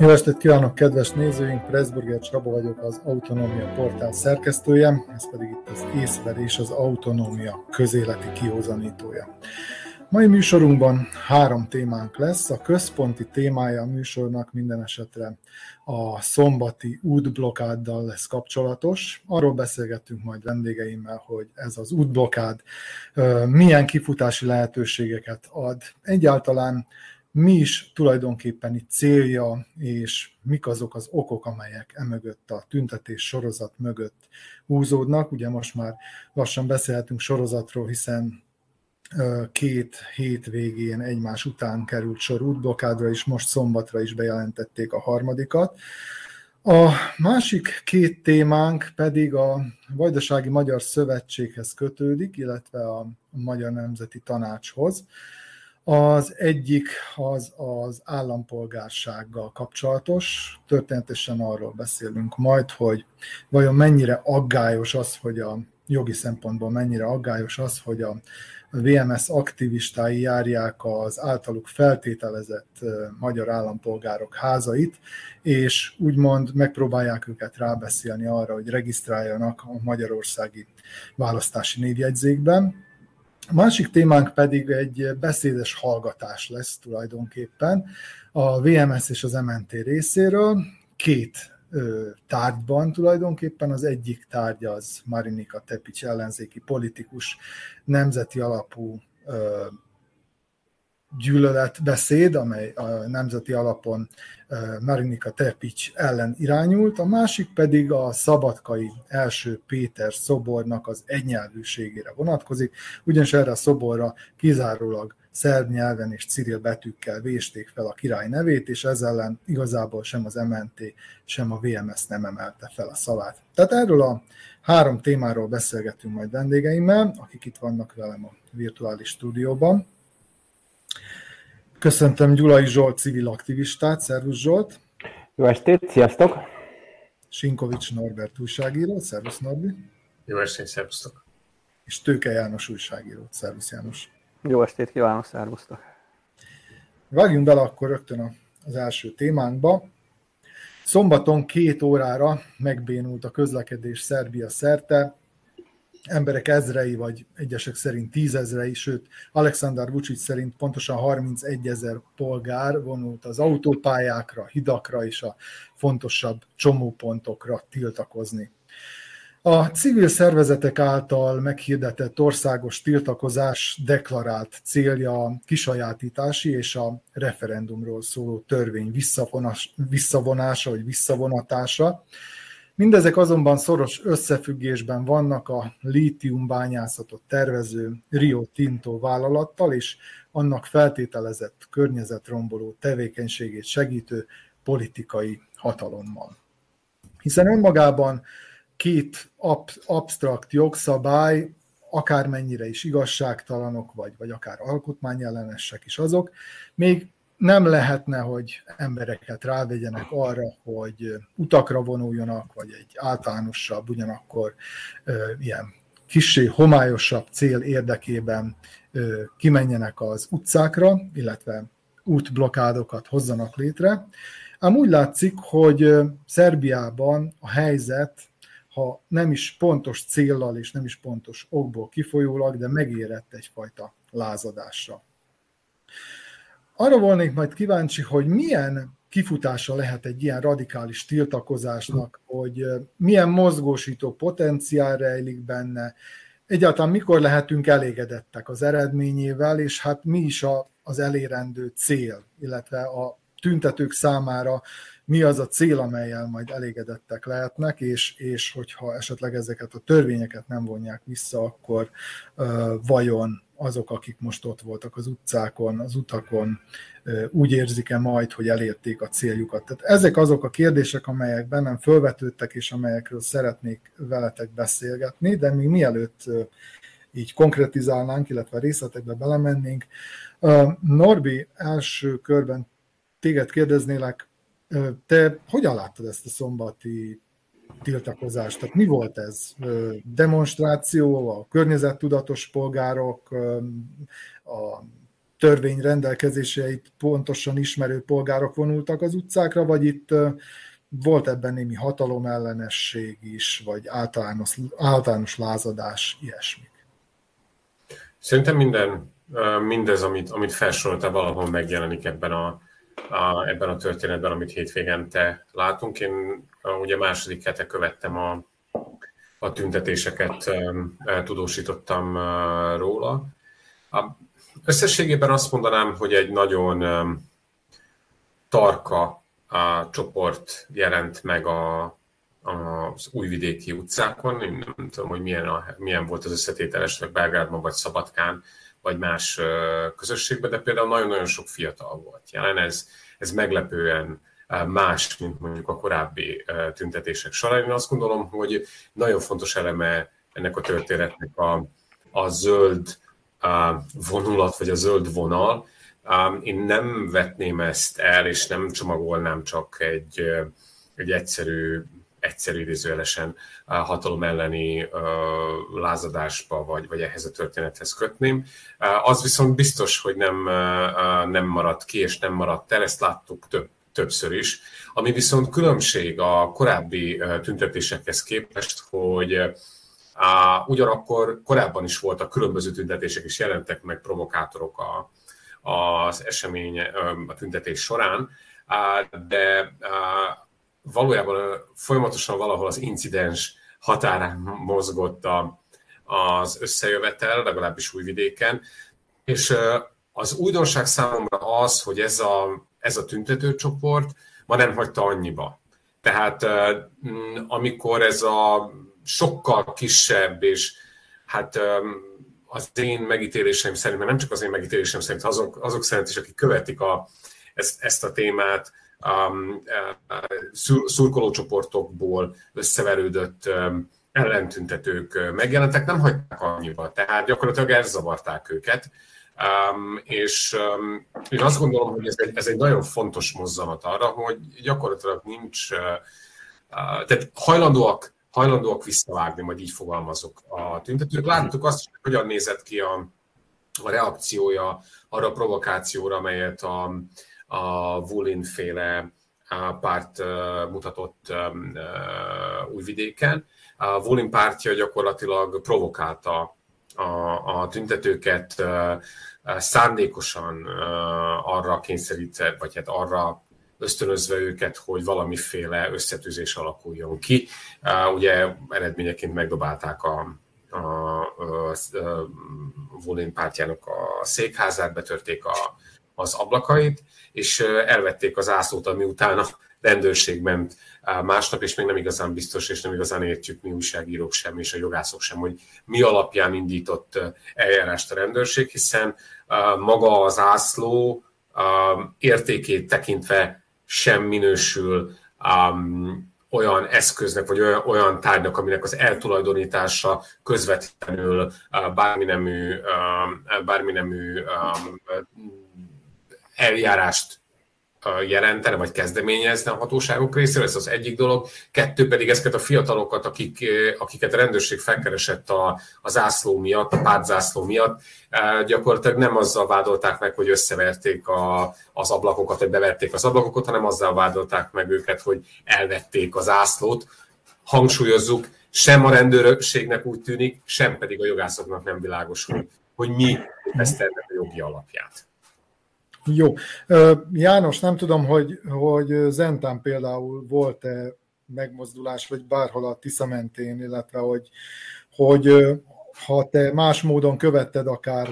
Jó estét kívánok, kedves nézőink! Pressburger Csaba vagyok, az Autonómia portál szerkesztője, ez pedig itt az észverés, az autonómia közéleti kihozanítója. Mai műsorunkban három témánk lesz. A központi témája a műsornak minden esetre a szombati útblokkáddal lesz kapcsolatos. Arról beszélgettünk majd vendégeimmel, hogy ez az útblokkád milyen kifutási lehetőségeket ad. Egyáltalán mi is tulajdonképpen itt célja, és mik azok az okok, amelyek emögött a tüntetés sorozat mögött húzódnak. Ugye most már lassan beszélhetünk sorozatról, hiszen két hét végén egymás után került sor útblokádra, és most szombatra is bejelentették a harmadikat. A másik két témánk pedig a Vajdasági Magyar Szövetséghez kötődik, illetve a Magyar Nemzeti Tanácshoz. Az egyik az az állampolgársággal kapcsolatos. Történetesen arról beszélünk majd, hogy vajon mennyire aggályos az, hogy a jogi szempontból mennyire aggályos az, hogy a VMS aktivistái járják az általuk feltételezett magyar állampolgárok házait, és úgymond megpróbálják őket rábeszélni arra, hogy regisztráljanak a magyarországi választási névjegyzékben. A másik témánk pedig egy beszédes hallgatás lesz tulajdonképpen a VMS és az MNT részéről. Két tárgyban tulajdonképpen. Az egyik tárgy az Marinika Tepics ellenzéki politikus, nemzeti alapú gyűlöletbeszéd, amely a nemzeti alapon Marinika Tepics ellen irányult, a másik pedig a szabadkai első Péter szobornak az egynyelvűségére vonatkozik, ugyanis erre a szoborra kizárólag szerb nyelven és ciril betűkkel vésték fel a király nevét, és ezzel ellen igazából sem az MNT, sem a VMS nem emelte fel a szavát. Tehát erről a három témáról beszélgetünk majd vendégeimmel, akik itt vannak velem a virtuális stúdióban. Köszöntöm Gyulai Zsolt civil aktivistát, szervusz Zsolt! Jó estét, sziasztok! Sinkovics Norbert újságíró, szervusz Norbi! Jó estét, szervusztok! És Tőke János újságíró, szervusz János! Jó estét kívánok, szervusztok! Vágjunk bele akkor rögtön az első témánkba. Szombaton két órára megbénult a közlekedés Szerbia szerte, emberek ezrei, vagy egyesek szerint tízezrei, sőt, Alexander Vucic szerint pontosan 31 ezer polgár vonult az autópályákra, hidakra és a fontosabb csomópontokra tiltakozni. A civil szervezetek által meghirdetett országos tiltakozás deklarált célja a kisajátítási és a referendumról szóló törvény visszavonása vagy visszavonatása. Mindezek azonban szoros összefüggésben vannak a lítiumbányászatot tervező Rio Tinto vállalattal és annak feltételezett környezetromboló tevékenységét segítő politikai hatalommal. Hiszen önmagában két ab, absztrakt jogszabály, akármennyire is igazságtalanok, vagy, vagy akár alkotmányellenesek is azok, még nem lehetne, hogy embereket rávegyenek arra, hogy utakra vonuljanak, vagy egy általánosabb, ugyanakkor ilyen kissé homályosabb cél érdekében kimenjenek az utcákra, illetve útblokkádokat hozzanak létre. Ám úgy látszik, hogy Szerbiában a helyzet ha nem is pontos céllal és nem is pontos okból kifolyólag, de megérett egyfajta lázadásra. Arra volnék majd kíváncsi, hogy milyen kifutása lehet egy ilyen radikális tiltakozásnak, hogy milyen mozgósító potenciál rejlik benne, egyáltalán mikor lehetünk elégedettek az eredményével, és hát mi is a, az elérendő cél, illetve a tüntetők számára mi az a cél, amelyel majd elégedettek lehetnek, és, és hogyha esetleg ezeket a törvényeket nem vonják vissza, akkor uh, vajon azok, akik most ott voltak az utcákon, az utakon, uh, úgy érzik-e majd, hogy elérték a céljukat. Tehát ezek azok a kérdések, amelyek bennem fölvetődtek, és amelyekről szeretnék veletek beszélgetni, de még mielőtt uh, így konkretizálnánk, illetve részletekbe belemennénk. Norbi, első körben téged kérdeznélek, te hogyan láttad ezt a szombati tiltakozást? Tehát mi volt ez? Demonstráció, a környezettudatos polgárok, a törvény rendelkezéseit pontosan ismerő polgárok vonultak az utcákra, vagy itt volt ebben némi hatalomellenesség is, vagy általános, általános lázadás, ilyesmi? Szerintem minden, mindez, amit, amit felsoroltál, valahol megjelenik ebben a, a, ebben a történetben, amit hétvégente látunk. Én ugye második hete követtem a, a tüntetéseket, tudósítottam róla. A, összességében azt mondanám, hogy egy nagyon tarka a csoport jelent meg a, az újvidéki utcákon. Én nem tudom, hogy milyen, a, milyen volt az összetétel esetleg Belgrádban, vagy Szabadkán, vagy más közösségben, de például nagyon-nagyon sok fiatal volt jelen. Ez, ez meglepően más, mint mondjuk a korábbi tüntetések során. Én azt gondolom, hogy nagyon fontos eleme ennek a történetnek a, a zöld vonulat, vagy a zöld vonal. Én nem vetném ezt el, és nem csomagolnám csak egy, egy egyszerű egyszerű idézőjelesen hatalom elleni lázadásba, vagy, vagy ehhez a történethez kötném. Az viszont biztos, hogy nem, nem maradt ki, és nem maradt el, ezt láttuk több, többször is. Ami viszont különbség a korábbi tüntetésekhez képest, hogy Uh, ugyanakkor korábban is voltak különböző tüntetések, és jelentek meg provokátorok a, az esemény, a tüntetés során, de valójában folyamatosan valahol az incidens határán mozgott a, az összejövetel, legalábbis újvidéken, és az újdonság számomra az, hogy ez a, ez a tüntetőcsoport ma nem hagyta annyiba. Tehát amikor ez a sokkal kisebb, és hát az én megítéléseim szerint, mert nem csak az én megítélésem szerint, azok, azok szerint is, akik követik a, ezt, ezt a témát, um, szurkolócsoportokból összeverődött um, ellentüntetők megjelentek, nem hagyták annyiba, tehát gyakorlatilag elzavarták őket. Um, és um, én azt gondolom, hogy ez egy, ez egy nagyon fontos mozzanat arra, hogy gyakorlatilag nincs, uh, tehát hajlandóak, hajlandóak visszavágni, majd így fogalmazok a tüntetők. Láttuk azt, hogy hogyan nézett ki a, a reakciója arra a provokációra, amelyet a, a Vulin féle párt mutatott újvidéken. A Vulin pártja gyakorlatilag provokálta a, a tüntetőket, szándékosan arra kényszerítve, vagy hát arra ösztönözve őket, hogy valamiféle összetűzés alakuljon ki. Ugye eredményeként megdobálták a, a, a, a Volin pártjának a székházát, betörték a, az ablakait, és elvették az ászlót, ami utána rendőrség ment másnap, és még nem igazán biztos, és nem igazán értjük mi újságírók sem, és a jogászok sem, hogy mi alapján indított eljárást a rendőrség, hiszen maga az ászló értékét tekintve sem minősül olyan eszköznek, vagy olyan, tárgynak, aminek az eltulajdonítása közvetlenül bármi nemű, bármi nemű eljárást jelentene, vagy kezdeményezne a hatóságok részéről, ez az egyik dolog. Kettő pedig ezeket a fiatalokat, akik, akiket a rendőrség felkeresett a, az ászló miatt, a pártzászló miatt, gyakorlatilag nem azzal vádolták meg, hogy összeverték a, az ablakokat, vagy beverték az ablakokat, hanem azzal vádolták meg őket, hogy elvették az ászlót. Hangsúlyozzuk, sem a rendőrségnek úgy tűnik, sem pedig a jogászoknak nem világos, hogy, hogy mi ezt ennek a jogi alapját. Jó. János, nem tudom, hogy, hogy Zentán például volt-e megmozdulás, vagy bárhol a Tisza mentén, illetve hogy, hogy ha te más módon követted akár,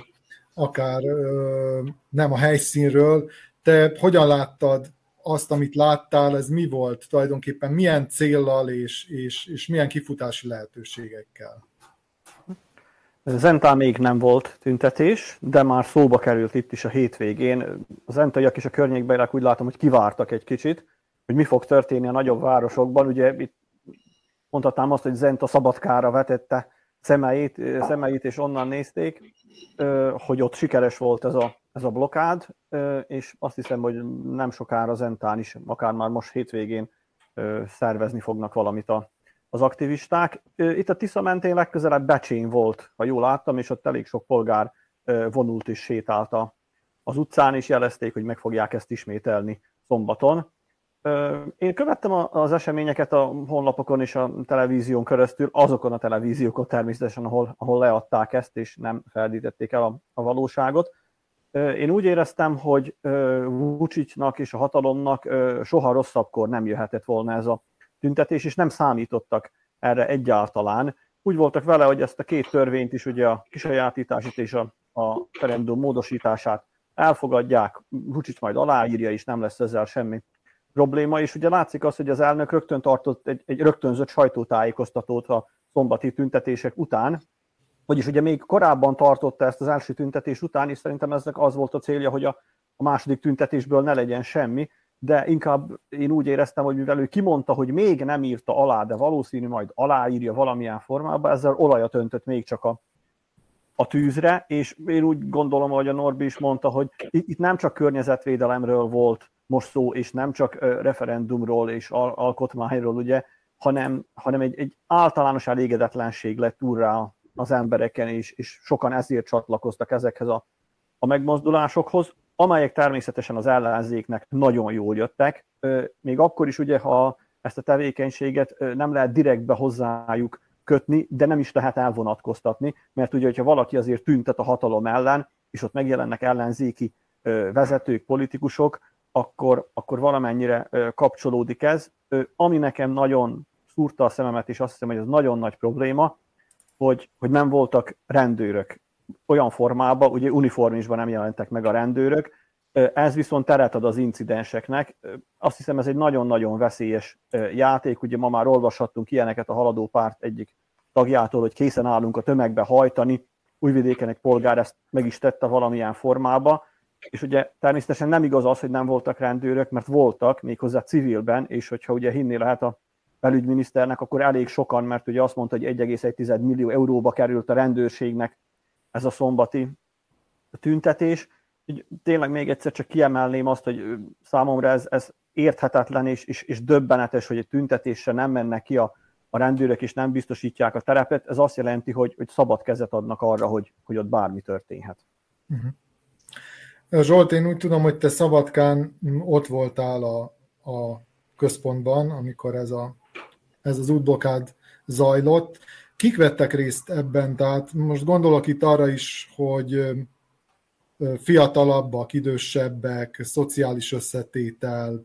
akár nem a helyszínről, te hogyan láttad azt, amit láttál, ez mi volt tulajdonképpen, milyen céllal és, és, és milyen kifutási lehetőségekkel? Zentán még nem volt tüntetés, de már szóba került itt is a hétvégén. Az zentaiak is a környékbeliek úgy látom, hogy kivártak egy kicsit, hogy mi fog történni a nagyobb városokban. Ugye itt mondhatnám azt, hogy Zenta szabadkára vetette szemeit, szemeit és onnan nézték, hogy ott sikeres volt ez a, ez a blokád, és azt hiszem, hogy nem sokára Zentán is, akár már most hétvégén szervezni fognak valamit a az aktivisták. Itt a Tisza mentén legközelebb Becsén volt, ha jól láttam, és ott elég sok polgár vonult és sétált a, az utcán is jelezték, hogy meg fogják ezt ismételni szombaton. Én követtem az eseményeket a honlapokon és a televízión keresztül, azokon a televíziókon természetesen, ahol, ahol leadták ezt, és nem feldítették el a, a valóságot. Én úgy éreztem, hogy Vucicnak és a hatalomnak soha rosszabbkor nem jöhetett volna ez a tüntetés, és nem számítottak erre egyáltalán. Úgy voltak vele, hogy ezt a két törvényt is, ugye a kisajátítását és a, a referendum módosítását elfogadják, Vucic majd aláírja, és nem lesz ezzel semmi probléma, és ugye látszik az, hogy az elnök rögtön tartott egy, egy rögtönzött sajtótájékoztatót a szombati tüntetések után, vagyis ugye még korábban tartotta ezt az első tüntetés után, és szerintem eznek az volt a célja, hogy a, a második tüntetésből ne legyen semmi, de inkább én úgy éreztem, hogy mivel ő kimondta, hogy még nem írta alá, de valószínű majd aláírja valamilyen formában, ezzel olajat öntött még csak a, a tűzre, és én úgy gondolom, hogy a Norbi is mondta, hogy itt nem csak környezetvédelemről volt most szó, és nem csak referendumról és al- alkotmányról, ugye, hanem, hanem egy, egy általános elégedetlenség lett úrrá az embereken, és, és sokan ezért csatlakoztak ezekhez a, a megmozdulásokhoz, amelyek természetesen az ellenzéknek nagyon jól jöttek, még akkor is ugye, ha ezt a tevékenységet nem lehet direktbe hozzájuk kötni, de nem is lehet elvonatkoztatni, mert ugye, hogyha valaki azért tüntet a hatalom ellen, és ott megjelennek ellenzéki vezetők, politikusok, akkor, akkor valamennyire kapcsolódik ez. Ami nekem nagyon szúrta a szememet, és azt hiszem, hogy ez nagyon nagy probléma, hogy, hogy nem voltak rendőrök olyan formában, ugye uniformisban nem jelentek meg a rendőrök, ez viszont teret ad az incidenseknek. Azt hiszem, ez egy nagyon-nagyon veszélyes játék. Ugye ma már olvashattunk ilyeneket a haladó párt egyik tagjától, hogy készen állunk a tömegbe hajtani. Újvidéken egy polgár ezt meg is tette valamilyen formába. És ugye természetesen nem igaz az, hogy nem voltak rendőrök, mert voltak, méghozzá civilben, és hogyha ugye hinni lehet a belügyminiszternek, akkor elég sokan, mert ugye azt mondta, hogy 1,1 millió euróba került a rendőrségnek ez a szombati tüntetés. Tényleg még egyszer csak kiemelném azt, hogy számomra ez, ez érthetetlen és, és, és döbbenetes, hogy egy tüntetésre nem mennek ki a, a rendőrök és nem biztosítják a terepet. Ez azt jelenti, hogy, hogy szabad kezet adnak arra, hogy, hogy ott bármi történhet. Uh-huh. Zsolt, én úgy tudom, hogy te Szabadkán ott voltál a, a központban, amikor ez, a, ez az útblokád zajlott. Kik vettek részt ebben? Tehát most gondolok itt arra is, hogy fiatalabbak, idősebbek, szociális összetétel.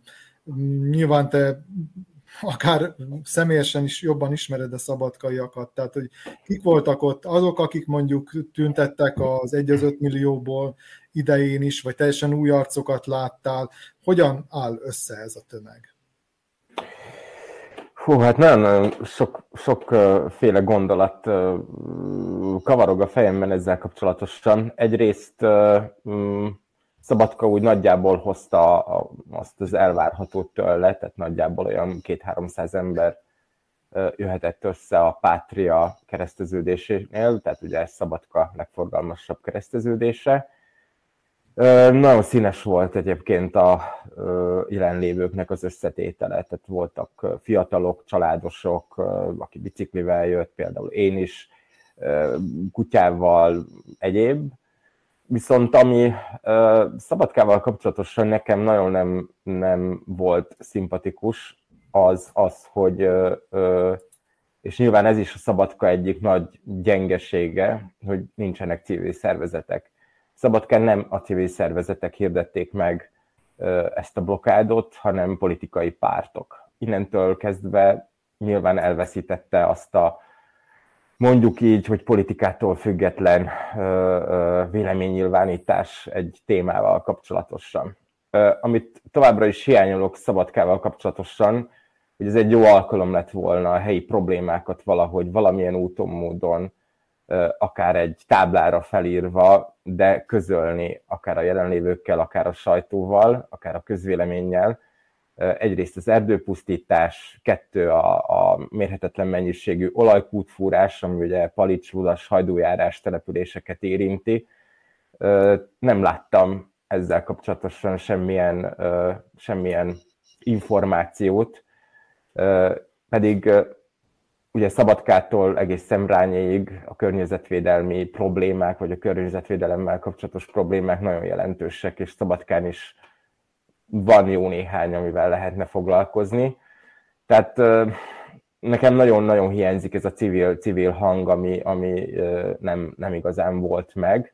Nyilván te akár személyesen is jobban ismered a szabadkaiakat, tehát hogy kik voltak ott, azok, akik mondjuk tüntettek az 1 5 millióból idején is, vagy teljesen új arcokat láttál, hogyan áll össze ez a tömeg? Hú, hát nagyon sok, sokféle gondolat kavarog a fejemben ezzel kapcsolatosan. Egyrészt mm, Szabadka úgy nagyjából hozta azt az elvárható le, tehát nagyjából olyan két-háromszáz ember jöhetett össze a Pátria kereszteződésénél, tehát ugye ez Szabadka legforgalmasabb kereszteződése nagyon színes volt egyébként a jelenlévőknek az összetétele, tehát voltak fiatalok, családosok, aki biciklivel jött, például én is, kutyával, egyéb. Viszont ami Szabadkával kapcsolatosan nekem nagyon nem, nem volt szimpatikus, az az, hogy és nyilván ez is a Szabadka egyik nagy gyengesége, hogy nincsenek civil szervezetek Szabadkán nem a civil szervezetek hirdették meg ezt a blokádot, hanem politikai pártok. Innentől kezdve nyilván elveszítette azt a mondjuk így, hogy politikától független véleménynyilvánítás egy témával kapcsolatosan. Amit továbbra is hiányolok Szabadkával kapcsolatosan, hogy ez egy jó alkalom lett volna a helyi problémákat valahogy valamilyen úton, módon akár egy táblára felírva, de közölni akár a jelenlévőkkel, akár a sajtóval, akár a közvéleménnyel. Egyrészt az erdőpusztítás, kettő a, a mérhetetlen mennyiségű olajkútfúrás, ami ugye Palics, Ludas, hajdújárás településeket érinti. Nem láttam ezzel kapcsolatosan semmilyen, semmilyen információt, pedig ugye Szabadkától egész Szemrányéig a környezetvédelmi problémák, vagy a környezetvédelemmel kapcsolatos problémák nagyon jelentősek, és Szabadkán is van jó néhány, amivel lehetne foglalkozni. Tehát nekem nagyon-nagyon hiányzik ez a civil, civil hang, ami, ami nem, nem igazán volt meg.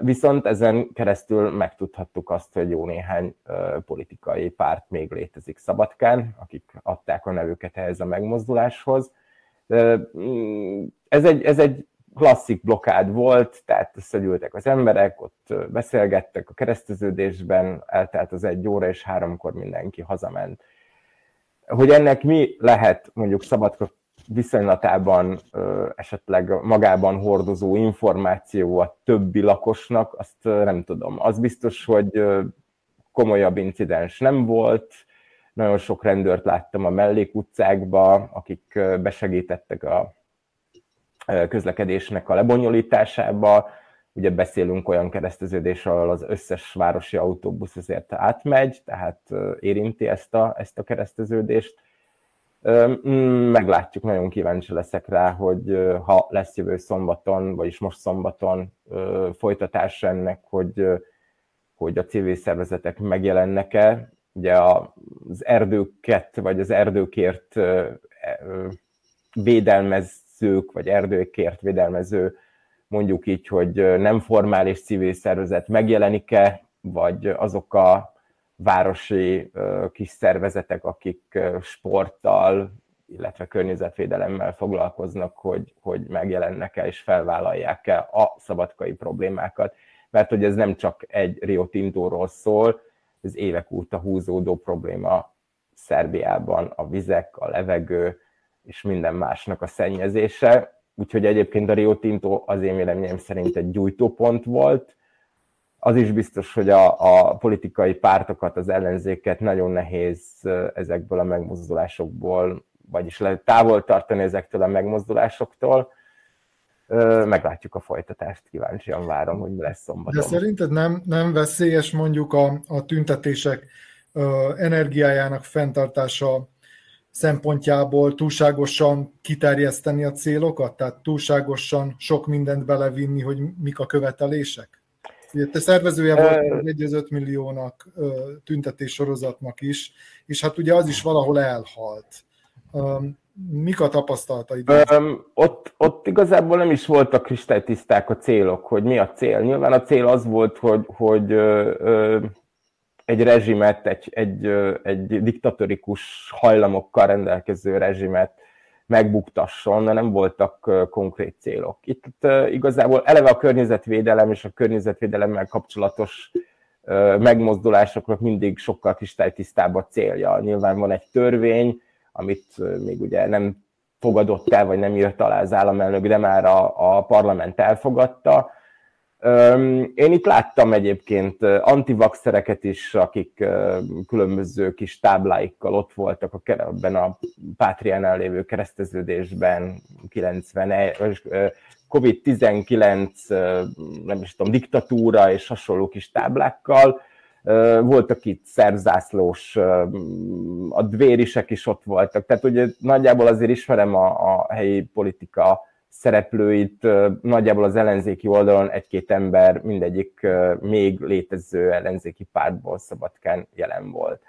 Viszont ezen keresztül megtudhattuk azt, hogy jó néhány politikai párt még létezik Szabadkán, akik adták a nevüket ehhez a megmozduláshoz. Mm, ez egy, ez egy klasszik blokád volt, tehát összegyűltek az emberek, ott beszélgettek a kereszteződésben, eltelt az egy óra, és háromkor mindenki hazament. Hogy ennek mi lehet mondjuk Szabadka viszonylatában esetleg magában hordozó információ a többi lakosnak, azt nem tudom. Az biztos, hogy komolyabb incidens nem volt, nagyon sok rendőrt láttam a mellékutcákba, akik besegítettek a közlekedésnek a lebonyolításába. Ugye beszélünk olyan kereszteződésről, ahol az összes városi autóbusz azért átmegy, tehát érinti ezt a, ezt a kereszteződést. Meglátjuk, nagyon kíváncsi leszek rá, hogy ha lesz jövő szombaton, vagyis most szombaton folytatás ennek, hogy, hogy a civil szervezetek megjelennek-e. Ugye az erdőket, vagy az erdőkért védelmezők, vagy erdőkért védelmező, mondjuk így, hogy nem formális civil szervezet megjelenik-e, vagy azok a városi kis szervezetek, akik sporttal, illetve környezetvédelemmel foglalkoznak, hogy, hogy megjelennek-e és felvállalják-e a szabadkai problémákat. Mert hogy ez nem csak egy Rio Tintóról szól, ez évek óta húzódó probléma Szerbiában, a vizek, a levegő és minden másnak a szennyezése. Úgyhogy egyébként a Rio Tinto az én véleményem szerint egy gyújtópont volt, az is biztos, hogy a, a politikai pártokat, az ellenzéket nagyon nehéz ezekből a megmozdulásokból, vagyis le, távol tartani ezektől a megmozdulásoktól. Meglátjuk a folytatást, kíváncsian várom, hogy mi lesz szombaton. De szerinted nem, nem veszélyes mondjuk a, a tüntetések energiájának fenntartása szempontjából túlságosan kiterjeszteni a célokat, tehát túlságosan sok mindent belevinni, hogy mik a követelések? Ugye te szervezője volt egy 5 milliónak tüntetés sorozatnak is, és hát ugye az is valahol elhalt. Mik a tapasztalataid? Um, ott, ott igazából nem is voltak kristálytiszták a célok, hogy mi a cél. Nyilván a cél az volt, hogy, hogy ö, ö, egy rezsimet, egy, egy, egy diktatórikus hajlamokkal rendelkező rezsimet megbuktasson, de nem voltak konkrét célok. Itt igazából eleve a környezetvédelem és a környezetvédelemmel kapcsolatos megmozdulásoknak mindig sokkal kristálytisztább a célja. Nyilván van egy törvény, amit még ugye nem fogadott el, vagy nem írt alá az államelnök, de már a, a parlament elfogadta, én itt láttam egyébként antivaxereket is, akik különböző kis tábláikkal ott voltak a, ebben a Pátriánál lévő kereszteződésben, 90, COVID-19, nem is tudom, diktatúra és hasonló kis táblákkal. Voltak itt szerzászlós, a dvérisek is ott voltak, tehát ugye nagyjából azért ismerem a, a helyi politika szereplőit nagyjából az ellenzéki oldalon egy-két ember mindegyik még létező ellenzéki pártból szabadkán jelen volt.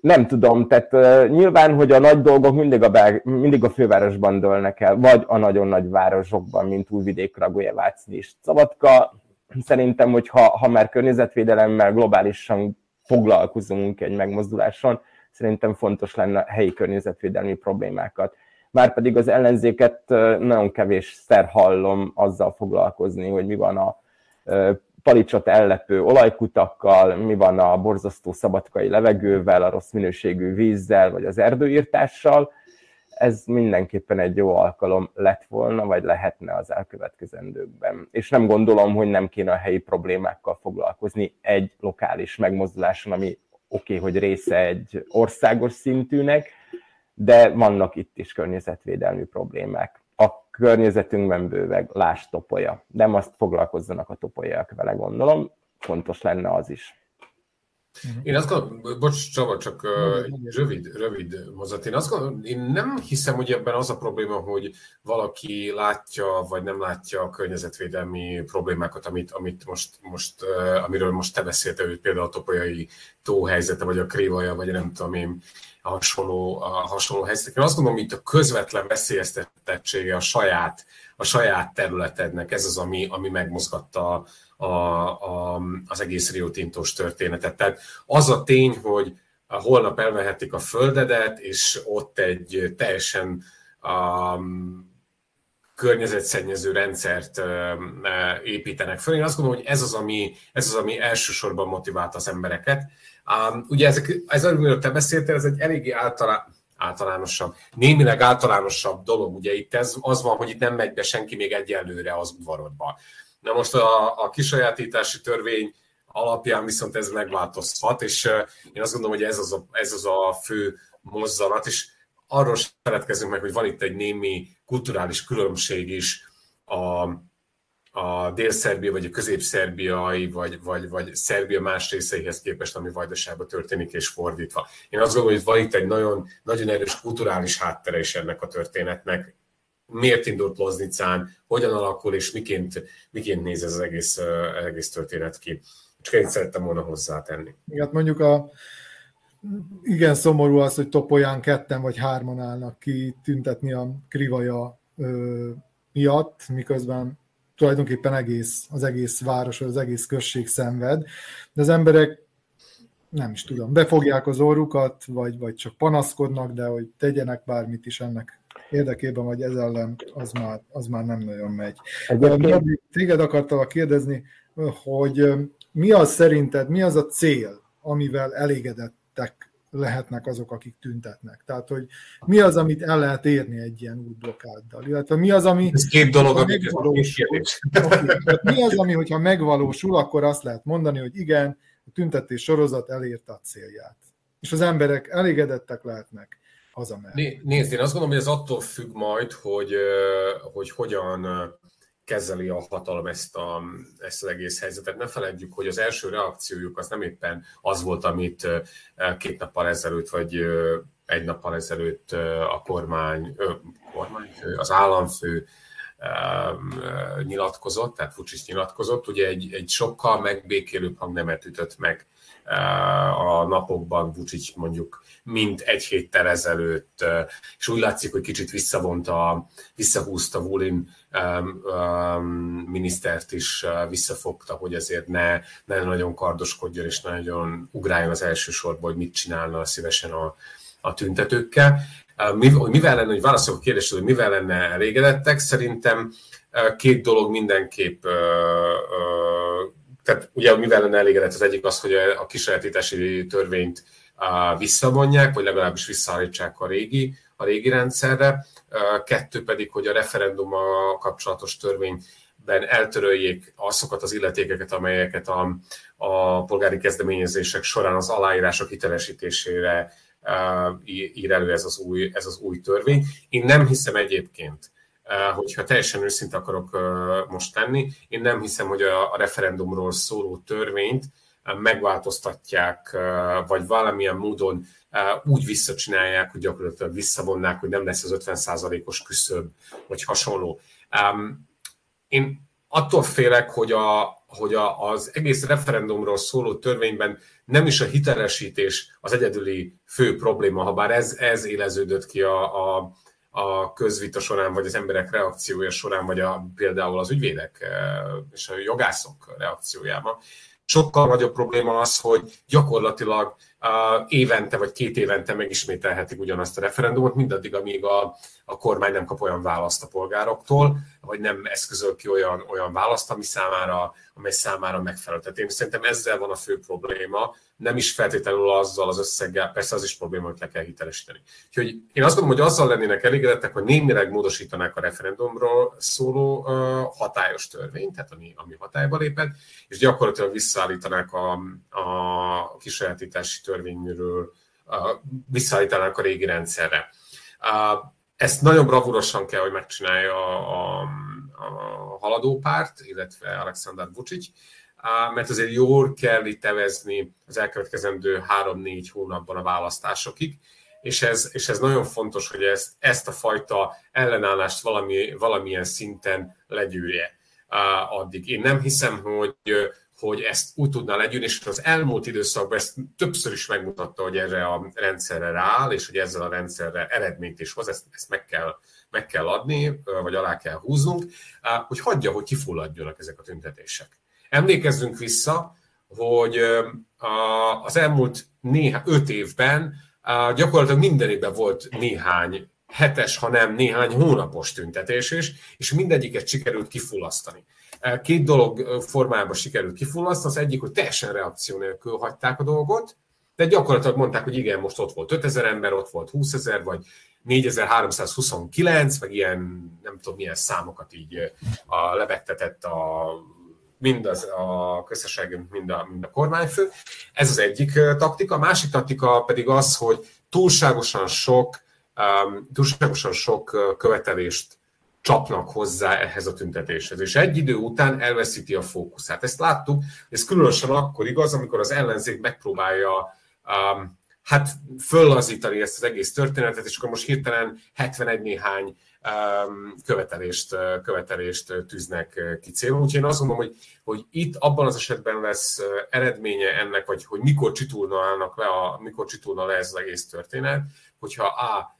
Nem tudom, tehát nyilván, hogy a nagy dolgok mindig a, belg, mindig a fővárosban dőlnek el, vagy a nagyon nagy városokban, mint Újvidék, és Szabadka. Szerintem, hogy ha, ha már környezetvédelemmel globálisan foglalkozunk egy megmozduláson, szerintem fontos lenne helyi környezetvédelmi problémákat már pedig az ellenzéket nagyon kevés szer hallom azzal foglalkozni, hogy mi van a palicsot ellepő olajkutakkal, mi van a borzasztó szabadkai levegővel, a rossz minőségű vízzel, vagy az erdőírtással. Ez mindenképpen egy jó alkalom lett volna, vagy lehetne az elkövetkezendőkben. És nem gondolom, hogy nem kéne a helyi problémákkal foglalkozni egy lokális megmozduláson, ami oké, okay, hogy része egy országos szintűnek, de vannak itt is környezetvédelmi problémák. A környezetünkben bőveg, láss topolya. Nem azt foglalkozzanak a topolyak vele, gondolom, fontos lenne az is. Uh-huh. Én azt gondolom, bocs Csaba, csak uh, rövid, rövid mozat. Én azt gondolom, én nem hiszem, hogy ebben az a probléma, hogy valaki látja, vagy nem látja a környezetvédelmi problémákat, amit, amit most, most, uh, amiről most te beszéltél, hogy például a topolyai tó helyzete, vagy a krévaja, vagy nem tudom én, a hasonló, a hasonló helyzetek. Én azt gondolom, hogy itt a közvetlen veszélyeztetettsége a saját, a saját területednek, ez az, ami, ami megmozgatta a, a, az egész Rio Tintos történetet. Tehát az a tény, hogy holnap elvehetik a földedet, és ott egy teljesen um, környezetszennyező rendszert építenek föl. Én azt gondolom, hogy ez az, ami, ez az, ami elsősorban motivált az embereket. Um, ugye ezek, ez, amiről te beszéltél, ez egy eléggé általán, általánosabb, némileg általánosabb dolog. Ugye itt ez, az van, hogy itt nem megy be senki még egyelőre az udvarodba. Na most a, a kisajátítási törvény alapján viszont ez megváltozhat, és én azt gondolom, hogy ez az a, ez az a fő mozzanat, és arról sem feledkezünk meg, hogy van itt egy némi kulturális különbség is a, a dél-szerbia, vagy a közép-szerbiai, vagy, vagy, vagy Szerbia más részeihez képest, ami Vajdaságban történik, és fordítva. Én azt gondolom, hogy van itt egy nagyon, nagyon erős kulturális háttere is ennek a történetnek, miért indult Loznicán, hogyan alakul, és miként, miként néz ez az egész, egész történet ki. Csak én szerettem volna hozzátenni. Igen, mondjuk a, igen szomorú az, hogy Topolyán ketten vagy hárman állnak ki tüntetni a krivaja ö, miatt, miközben tulajdonképpen egész, az egész város, az egész község szenved, de az emberek nem is tudom, befogják az orrukat, vagy, vagy csak panaszkodnak, de hogy tegyenek bármit is ennek érdekében, vagy ez ellen, az már, az már nem nagyon megy. Egyébként... Téged akartalak kérdezni, hogy mi az szerinted, mi az a cél, amivel elégedettek lehetnek azok, akik tüntetnek. Tehát, hogy mi az, amit el lehet érni egy ilyen útblokkáddal, illetve mi az, ami... Ez két dolog, amit megvalósul, okay. Mi az, ami, hogyha megvalósul, akkor azt lehet mondani, hogy igen, a tüntetés sorozat elérte a célját. És az emberek elégedettek lehetnek hazamehet. Nézd, én azt gondolom, hogy ez attól függ majd, hogy, hogy hogyan kezeli a hatalom ezt, a, ezt az egész helyzetet. Ne feledjük, hogy az első reakciójuk az nem éppen az volt, amit két nappal ezelőtt, vagy egy nappal ezelőtt a kormány, kormányfő, az államfő nyilatkozott, tehát Vucic nyilatkozott, ugye egy, egy sokkal megbékélőbb hangnemet ütött meg a napokban Vucic mondjuk mint egy héttel ezelőtt, és úgy látszik, hogy kicsit visszavonta, visszahúzta Vulin minisztert is visszafogta, hogy azért ne, ne nagyon kardoskodjon, és nagyon ugráljon az első sorba, hogy mit csinálna szívesen a, a tüntetőkkel. Mivel lenne, hogy válaszolok a kérdésre, hogy mivel lenne elégedettek, szerintem két dolog mindenképp tehát ugye mivel lenne elégedett az egyik az, hogy a kisajátítási törvényt visszavonják, vagy legalábbis visszaállítsák a régi, a régi rendszerre. Kettő pedig, hogy a referendummal kapcsolatos törvényben eltöröljék azokat az illetékeket, amelyeket a, a polgári kezdeményezések során az aláírások hitelesítésére ír elő ez az, új, ez az új törvény. Én nem hiszem egyébként, hogyha teljesen őszinte akarok most tenni, én nem hiszem, hogy a, referendumról szóló törvényt megváltoztatják, vagy valamilyen módon úgy visszacsinálják, hogy gyakorlatilag visszavonnák, hogy nem lesz az 50%-os küszöb, vagy hasonló. Én attól félek, hogy, a, hogy a, az egész referendumról szóló törvényben nem is a hitelesítés az egyedüli fő probléma, ha bár ez, ez éleződött ki a, a, a közvita során, vagy az emberek reakciója során, vagy a, például az ügyvédek és a jogászok reakciójában sokkal nagyobb probléma az, hogy gyakorlatilag uh, évente vagy két évente megismételhetik ugyanazt a referendumot, mindaddig, amíg a, a kormány nem kap olyan választ a polgároktól, vagy nem eszközöl ki olyan, olyan választ, ami számára, amely számára megfelelő. Tehát én szerintem ezzel van a fő probléma, nem is feltétlenül azzal az összeggel, persze az is probléma, hogy le kell hitelesíteni. Úgyhogy én azt gondolom, hogy azzal lennének elégedettek, hogy némileg módosítanák a referendumról szóló uh, hatályos törvényt, tehát ami, ami hatályba lépett, és gyakorlatilag visszaállítanák a, a kisajátítási törvényről, uh, visszaállítanák a régi rendszerre. Uh, ezt nagyon bravúrosan kell, hogy megcsinálja a, a, a haladó párt, illetve Alexander Vucic, mert azért jól kell itt evezni az elkövetkezendő három-négy hónapban a választásokig, és ez, és ez nagyon fontos, hogy ezt, ezt a fajta ellenállást valami, valamilyen szinten legyűrje addig. Én nem hiszem, hogy, hogy ezt úgy tudná legyűrni, és az elmúlt időszakban ezt többször is megmutatta, hogy erre a rendszerre rááll, és hogy ezzel a rendszerre eredményt is hoz, ezt, ezt meg, kell, meg kell adni, vagy alá kell húznunk, hogy hagyja, hogy kifulladjanak ezek a tüntetések. Emlékezzünk vissza, hogy az elmúlt néha öt évben gyakorlatilag minden évben volt néhány hetes, ha nem néhány hónapos tüntetés is, és mindegyiket sikerült kifullasztani. Két dolog formában sikerült kifullasztani, az egyik, hogy teljesen reakció nélkül hagyták a dolgot, de gyakorlatilag mondták, hogy igen, most ott volt 5000 ember, ott volt 20 ezer, vagy 4329, meg ilyen, nem tudom milyen számokat így a, lebegtetett a mind az, a közösségünk, mind a, mind a kormányfő. Ez az egyik taktika. A másik taktika pedig az, hogy túlságosan sok, um, túlságosan sok követelést csapnak hozzá ehhez a tüntetéshez. És egy idő után elveszíti a fókuszát. Ezt láttuk, ez különösen akkor igaz, amikor az ellenzék megpróbálja um, hát föllazítani ezt az egész történetet, és akkor most hirtelen 71 néhány követelést, követelést tűznek ki célul. Úgyhogy én azt gondolom, hogy, hogy itt abban az esetben lesz eredménye ennek, vagy hogy mikor csitulna, le a, mikor csitulna le ez az egész történet, hogyha A,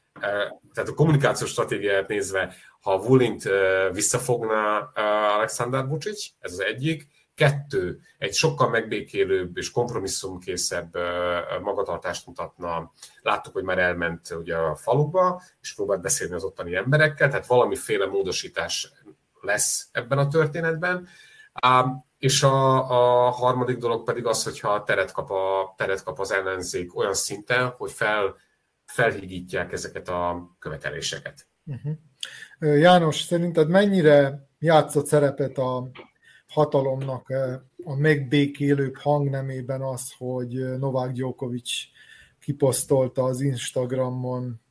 tehát a kommunikációs stratégiát nézve, ha Vulint visszafogná Alexander Vucic, ez az egyik, Kettő, egy sokkal megbékélőbb és kompromisszumkészebb magatartást mutatna. Láttuk, hogy már elment ugye a faluba, és próbált beszélni az ottani emberekkel, tehát valamiféle módosítás lesz ebben a történetben. És a, a harmadik dolog pedig az, hogyha teret kap, a, teret kap az ellenzék olyan szinten, hogy fel, felhígítják ezeket a követeléseket. Uh-huh. János, szerinted mennyire játszott szerepet a hatalomnak a megbékélőbb hangnemében az, hogy Novák Djokovic kiposztolta az Instagramon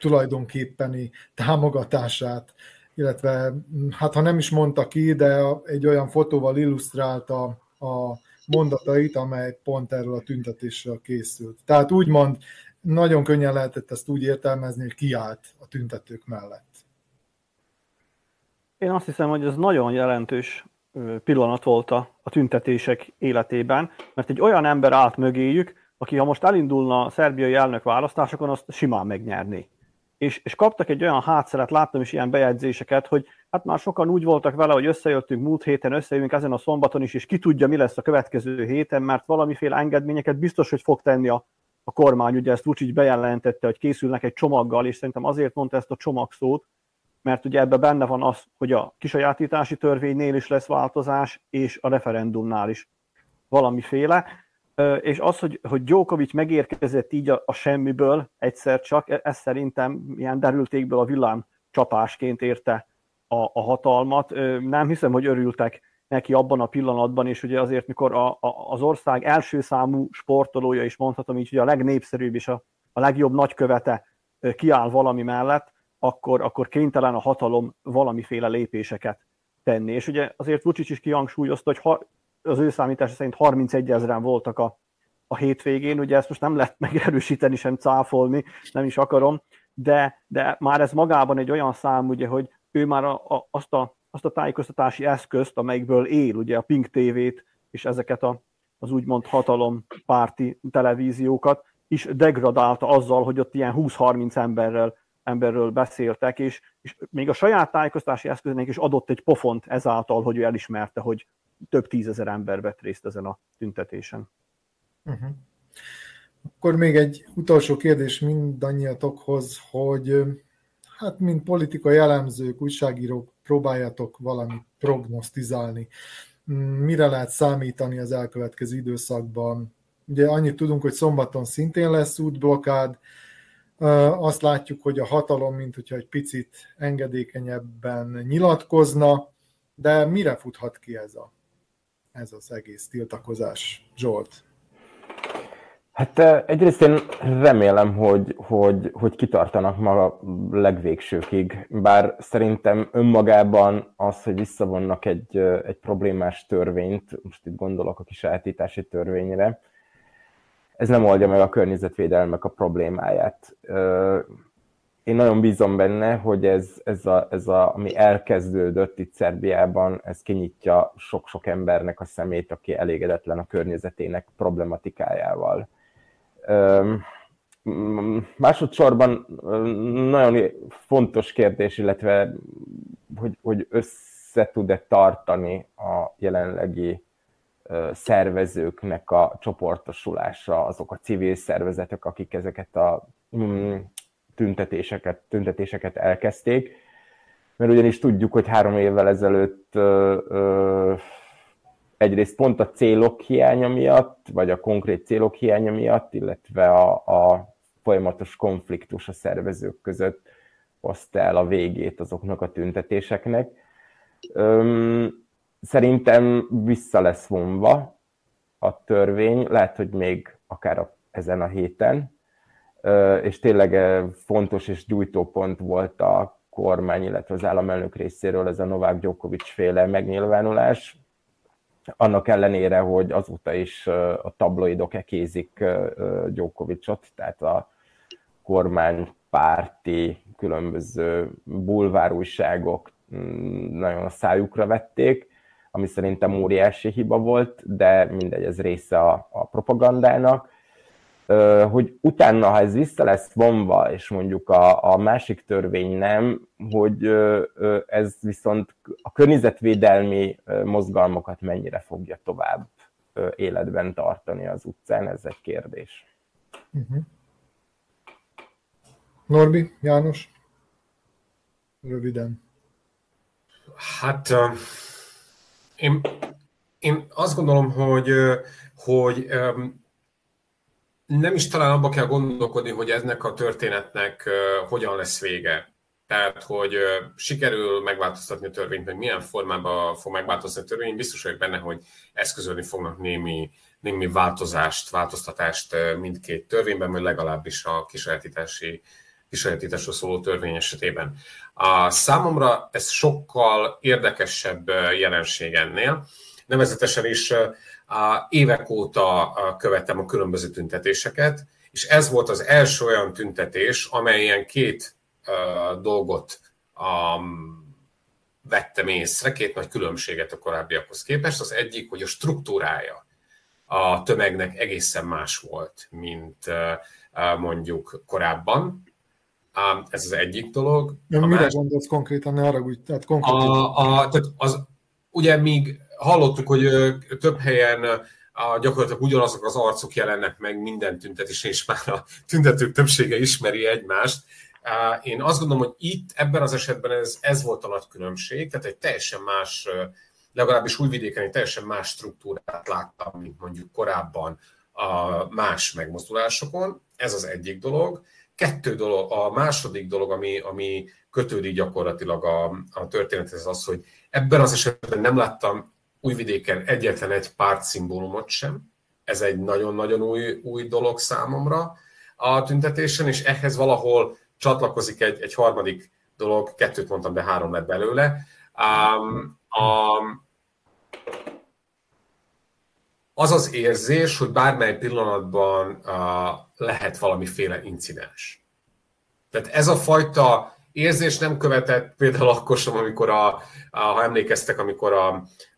tulajdonképpeni támogatását, illetve hát ha nem is mondta ki, de egy olyan fotóval illusztrálta a mondatait, amely pont erről a tüntetésről készült. Tehát úgymond nagyon könnyen lehetett ezt úgy értelmezni, hogy kiállt a tüntetők mellett. Én azt hiszem, hogy ez nagyon jelentős pillanat volt a, a tüntetések életében, mert egy olyan ember állt mögéjük, aki ha most elindulna a szerbiai elnök választásokon, azt simán megnyerné. És, és kaptak egy olyan hátszeret, láttam is ilyen bejegyzéseket, hogy hát már sokan úgy voltak vele, hogy összejöttünk múlt héten, összejövünk ezen a szombaton is, és ki tudja, mi lesz a következő héten, mert valamiféle engedményeket biztos, hogy fog tenni a, a kormány. Ugye ezt úgy bejelentette, hogy készülnek egy csomaggal, és szerintem azért mondta ezt a csomagszót, mert ugye ebben benne van az, hogy a kisajátítási törvénynél is lesz változás, és a referendumnál is valamiféle. És az, hogy, hogy Djokovic megérkezett így a, a semmiből egyszer csak, e, ez szerintem ilyen derültékből a villám csapásként érte a, a hatalmat. Nem hiszem, hogy örültek neki abban a pillanatban, és ugye azért, mikor a, a, az ország első számú sportolója is mondhatom így, hogy a legnépszerűbb és a, a legjobb nagykövete kiáll valami mellett, akkor, akkor kénytelen a hatalom valamiféle lépéseket tenni. És ugye azért Vucic is kihangsúlyozta, hogy ha, az ő számítása szerint 31 ezeren voltak a, a hétvégén, ugye ezt most nem lehet megerősíteni, sem cáfolni, nem is akarom, de, de már ez magában egy olyan szám, ugye, hogy ő már a, a, azt, a, azt a tájékoztatási eszközt, amelyikből él, ugye a Pink TV-t és ezeket a, az úgymond hatalompárti televíziókat, is degradálta azzal, hogy ott ilyen 20-30 emberrel emberről beszéltek, és, és még a saját tájékoztási eszközének is adott egy pofont ezáltal, hogy ő elismerte, hogy több tízezer ember vett részt ezen a tüntetésen. Uh-huh. Akkor még egy utolsó kérdés mindannyiatokhoz, hogy hát mint politikai jellemzők, újságírók próbáljátok valamit prognosztizálni. Mire lehet számítani az elkövetkező időszakban? Ugye annyit tudunk, hogy szombaton szintén lesz útblokkád, azt látjuk, hogy a hatalom, mint hogyha egy picit engedékenyebben nyilatkozna, de mire futhat ki ez, a, ez az egész tiltakozás, Zsolt? Hát egyrészt én remélem, hogy, hogy, hogy kitartanak ma a legvégsőkig, bár szerintem önmagában az, hogy visszavonnak egy, egy problémás törvényt, most itt gondolok a kisajátítási törvényre, ez nem oldja meg a környezetvédelmek a problémáját. Én nagyon bízom benne, hogy ez, ez, a, ez a, ami elkezdődött itt Szerbiában, ez kinyitja sok-sok embernek a szemét, aki elégedetlen a környezetének problematikájával Másodszorban nagyon fontos kérdés, illetve hogy, hogy össze tud-e tartani a jelenlegi szervezőknek a csoportosulása, azok a civil szervezetek, akik ezeket a mm, tüntetéseket, tüntetéseket elkezdték. Mert ugyanis tudjuk, hogy három évvel ezelőtt egyrészt pont a célok hiánya miatt, vagy a konkrét célok hiánya miatt, illetve a, a folyamatos konfliktus a szervezők között hozta el a végét azoknak a tüntetéseknek. Szerintem vissza lesz vonva a törvény, lehet, hogy még akár a, ezen a héten, és tényleg fontos és gyújtópont volt a kormány, illetve az államelnök részéről ez a Novák Djokovic féle megnyilvánulás, annak ellenére, hogy azóta is a tabloidok ekézik Gyókovicsot, tehát a kormánypárti különböző bulvárújságok mm, nagyon a szájukra vették, ami szerintem óriási hiba volt, de mindegy, ez része a, a propagandának hogy utána, ha ez vissza lesz vonva, és mondjuk a, a másik törvény nem, hogy ez viszont a környezetvédelmi mozgalmakat mennyire fogja tovább életben tartani az utcán, ez egy kérdés. Uh-huh. Norbi, János? Röviden. Hát én, én azt gondolom, hogy, hogy nem is talán abba kell gondolkodni, hogy eznek a történetnek uh, hogyan lesz vége. Tehát, hogy uh, sikerül megváltoztatni a törvényt, meg milyen formában fog megváltoztatni a törvény, biztos vagyok benne, hogy eszközölni fognak némi, némi változást, változtatást uh, mindkét törvényben, vagy legalábbis a kisajátítási kisajátításról szóló törvény esetében. A számomra ez sokkal érdekesebb jelenség ennél, nevezetesen is évek óta követtem a különböző tüntetéseket, és ez volt az első olyan tüntetés, amely ilyen két dolgot vettem észre, két nagy különbséget a korábbiakhoz képest. Az egyik, hogy a struktúrája a tömegnek egészen más volt, mint mondjuk korábban. Ez az egyik dolog. Ja, mire más... gondolsz konkrétan, ne haragudj? Tehát konkrétan. A, a, tehát az, ugye míg hallottuk, hogy több helyen a, gyakorlatilag ugyanazok az arcok jelennek meg minden tüntetés, és már a tüntetők többsége ismeri egymást. Én azt gondolom, hogy itt ebben az esetben ez, ez volt a nagy különbség, tehát egy teljesen más, legalábbis újvidéken egy teljesen más struktúrát láttam, mint mondjuk korábban a más megmozdulásokon. Ez az egyik dolog. Kettő dolog, a második dolog, ami, ami kötődik gyakorlatilag a, a történethez, az, hogy ebben az esetben nem láttam Újvidéken egyetlen egy pártszimbólumot sem. Ez egy nagyon-nagyon új, új dolog számomra a tüntetésen, és ehhez valahol csatlakozik egy, egy harmadik dolog, kettőt mondtam, de három lett belőle. Um, a, az az érzés, hogy bármely pillanatban uh, lehet valamiféle incidens. Tehát ez a fajta érzés nem követett például akkor sem, amikor a, a ha emlékeztek, amikor a,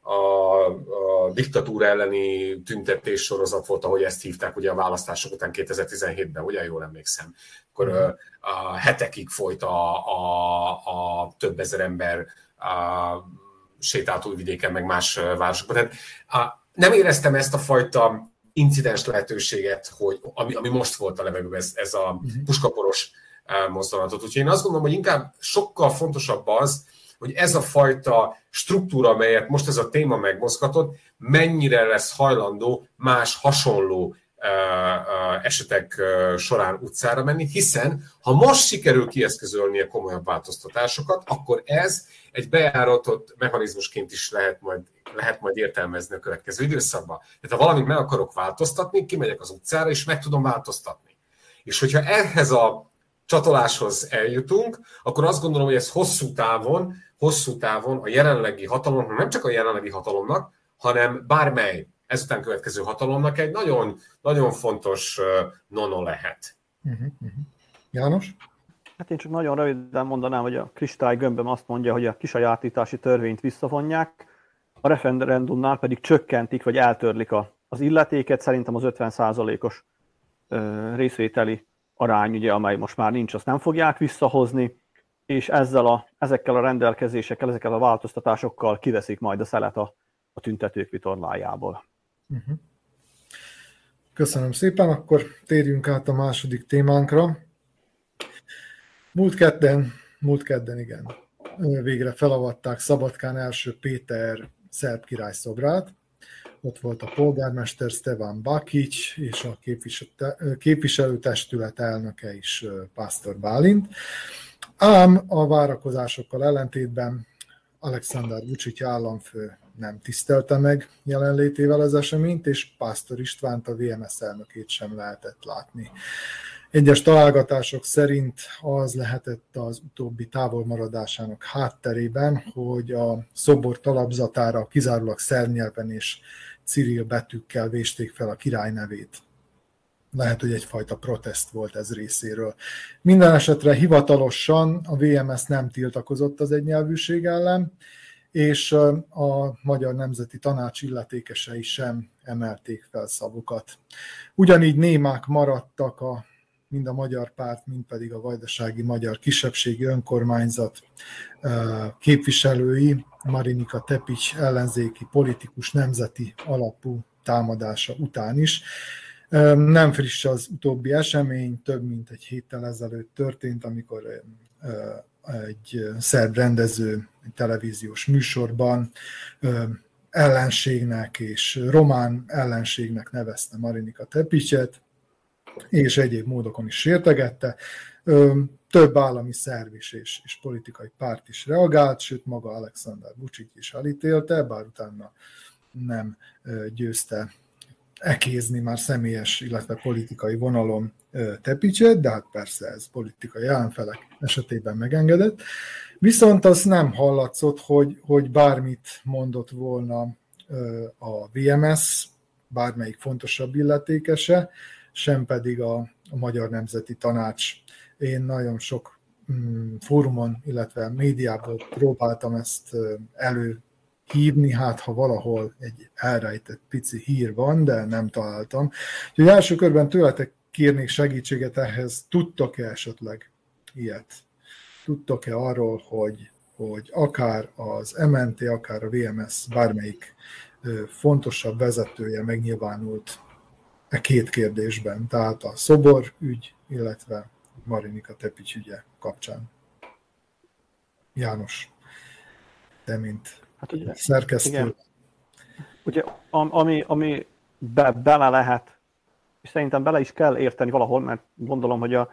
a, a diktatúra elleni tüntetés sorozat volt, ahogy ezt hívták ugye a választások után 2017-ben, ugye jól emlékszem, akkor mm. a hetekig folyt a, a, a több ezer ember a, sétált újvidéken, meg más városokban. Tehát a, nem éreztem ezt a fajta incidens lehetőséget, hogy, ami, ami most volt a levegőben, ez, ez a mhm. puskaporos mozdulatot. Úgyhogy én azt gondolom, hogy inkább sokkal fontosabb az, hogy ez a fajta struktúra, amelyet most ez a téma megmozgatott, mennyire lesz hajlandó más hasonló esetek során utcára menni, hiszen ha most sikerül kieszközölni a komolyabb változtatásokat, akkor ez egy bejáratott mechanizmusként is lehet majd, lehet majd értelmezni a következő időszakban. Tehát ha valamit meg akarok változtatni, kimegyek az utcára, és meg tudom változtatni. És hogyha ehhez a csatoláshoz eljutunk, akkor azt gondolom, hogy ez hosszú távon, hosszú távon a jelenlegi hatalomnak, nem csak a jelenlegi hatalomnak, hanem bármely ezután következő hatalomnak egy nagyon, nagyon fontos nono lehet. Uh-huh, uh-huh. János? Hát én csak nagyon röviden mondanám, hogy a kristály gömböm azt mondja, hogy a kisajátítási törvényt visszavonják, a referendumnál pedig csökkentik, vagy eltörlik a, az illetéket, szerintem az 50%-os részvételi arány, ugye, amely most már nincs, azt nem fogják visszahozni, és ezzel a, ezekkel a rendelkezésekkel, ezekkel a változtatásokkal kiveszik majd a szelet a, a tüntetők vitorlájából. Uh-huh. Köszönöm szépen, akkor térjünk át a második témánkra. Múlt kedden, múlt kedden igen, végre felavatták Szabadkán első Péter szerb király szobrát. Ott volt a polgármester Stefan Bakic és a képviselőtestület elnöke is Pásztor Bálint. Ám a várakozásokkal ellentétben Alexander Vucic államfő nem tisztelte meg jelenlétével az eseményt, és Pásztor Istvánt, a VMS elnökét sem lehetett látni. Egyes találgatások szerint az lehetett az utóbbi távolmaradásának hátterében, hogy a szobor talapzatára kizárólag szernyelven és ciril betűkkel vésték fel a király nevét. Lehet, hogy egyfajta protest volt ez részéről. Minden esetre hivatalosan a VMS nem tiltakozott az egynyelvűség ellen, és a Magyar Nemzeti Tanács illetékesei sem emelték fel szavukat. Ugyanígy némák maradtak a mind a Magyar Párt, mind pedig a Vajdasági Magyar Kisebbségi Önkormányzat képviselői, Marinika Tepics ellenzéki politikus nemzeti alapú támadása után is. Nem friss az utóbbi esemény, több mint egy héttel ezelőtt történt, amikor egy szerb rendező egy televíziós műsorban ellenségnek és román ellenségnek nevezte Marinika Tepicset, és egyéb módokon is sértegette. Több állami szerv és, és politikai párt is reagált, sőt maga Alexander Vucic is elítélte, bár utána nem győzte ekézni már személyes, illetve politikai vonalon Tepicset, de hát persze ez politikai ellenfelek esetében megengedett. Viszont az nem hallatszott, hogy, hogy bármit mondott volna a VMS, bármelyik fontosabb illetékese, sem pedig a, a Magyar Nemzeti Tanács. Én nagyon sok mm, fórumon, illetve médiában próbáltam ezt elő hívni, hát ha valahol egy elrejtett pici hír van, de nem találtam. Úgyhogy első körben tőletek kérnék segítséget ehhez. Tudtok-e esetleg ilyet? Tudtok-e arról, hogy, hogy akár az MNT, akár a VMS bármelyik fontosabb vezetője megnyilvánult e két kérdésben, tehát a szobor ügy, illetve Marinika Tepics ügye kapcsán. János, te mint hát ugye, szerkesztő. Igen. Ugye, ami, ami be, bele lehet, és szerintem bele is kell érteni valahol, mert gondolom, hogy a,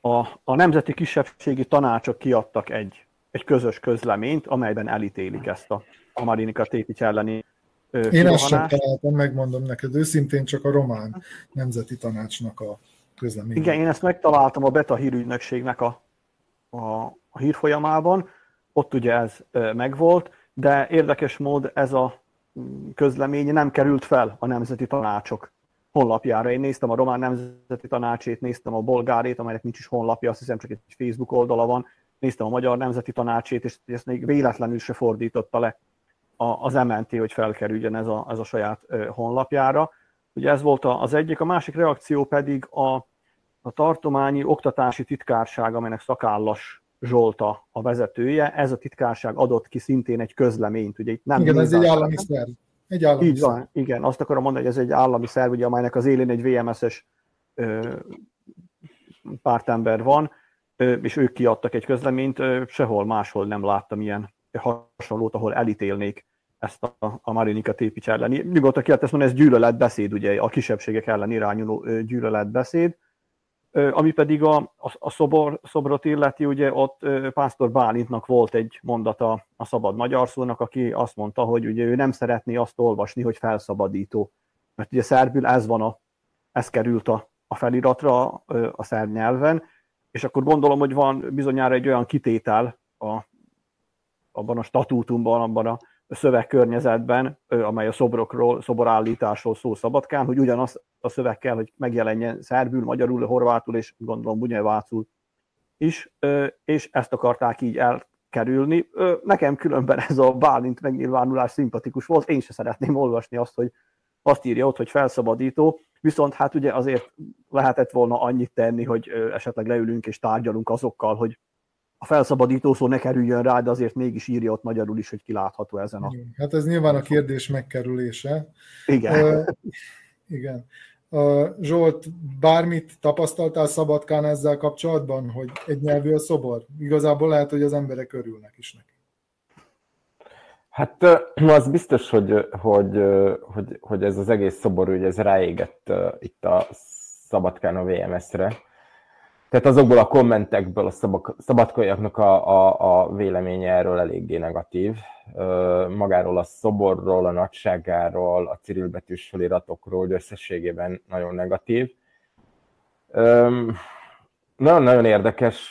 a, a nemzeti kisebbségi tanácsok kiadtak egy, egy közös közleményt, amelyben elítélik ezt a, a Marinika Tépics elleni én ezt sem találtam, megmondom neked őszintén, csak a román nemzeti tanácsnak a közlemény. Igen, én ezt megtaláltam a Beta hírügynökségnek a, a, a hírfolyamában, ott ugye ez megvolt, de érdekes mód ez a közlemény nem került fel a nemzeti tanácsok honlapjára. Én néztem a román nemzeti tanácsét, néztem a bolgárét, amelynek nincs is honlapja, azt hiszem csak egy Facebook oldala van, néztem a magyar nemzeti tanácsét, és ezt még véletlenül se fordította le az MNT, hogy felkerüljön ez a, ez a saját honlapjára. Ugye ez volt az egyik, a másik reakció pedig a, a tartományi oktatási titkárság, amelynek szakállas Zsolta a vezetője. Ez a titkárság adott ki szintén egy közleményt. Ugye itt nem igen, ez egy állami szerv. Egy állami Így van, igen. Azt akarom mondani, hogy ez egy állami szerv, ugye, amelynek az élén egy VMS-es ö, pártember van, ö, és ők kiadtak egy közleményt, ö, sehol máshol nem láttam ilyen hasonlót, ahol elítélnék ezt a, a Marinika Tépics elleni. Nyugodtan ki lehet mondani, ez gyűlöletbeszéd, ugye a kisebbségek ellen irányuló gyűlöletbeszéd. Ami pedig a, a, a szobor, szobrot illeti, ugye ott Pásztor Bálintnak volt egy mondata a szabad magyar szónak, aki azt mondta, hogy ugye ő nem szeretné azt olvasni, hogy felszabadító. Mert ugye szerbül ez van a, ez került a, a feliratra a szerb nyelven, és akkor gondolom, hogy van bizonyára egy olyan kitétel a, abban a statútumban, abban a szövegkörnyezetben, amely a szobrokról, szoborállításról szól Szabadkán, hogy ugyanaz a szöveg kell, hogy megjelenjen szerbül, magyarul, horvátul és gondolom bunyelvácul is, és ezt akarták így elkerülni. Nekem különben ez a Bálint megnyilvánulás szimpatikus volt, én se szeretném olvasni azt, hogy azt írja ott, hogy felszabadító, viszont hát ugye azért lehetett volna annyit tenni, hogy esetleg leülünk és tárgyalunk azokkal, hogy a felszabadító szó ne kerüljön rá, de azért mégis írja ott magyarul is, hogy kilátható ezen a... Hát ez nyilván a kérdés megkerülése. Igen. Uh, igen. Uh, Zsolt, bármit tapasztaltál Szabadkán ezzel kapcsolatban, hogy egy nyelvű a szobor? Igazából lehet, hogy az emberek örülnek is neki. Hát az biztos, hogy, hogy, hogy, hogy ez az egész szobor, hogy ez ráégett itt a Szabadkán a VMS-re tehát azokból a kommentekből a szabadkaiaknak a, a, a véleménye erről eléggé negatív. Magáról a szoborról, a nagyságáról, a cirilbetűs feliratokról, hogy összességében nagyon negatív. Nagyon-nagyon érdekes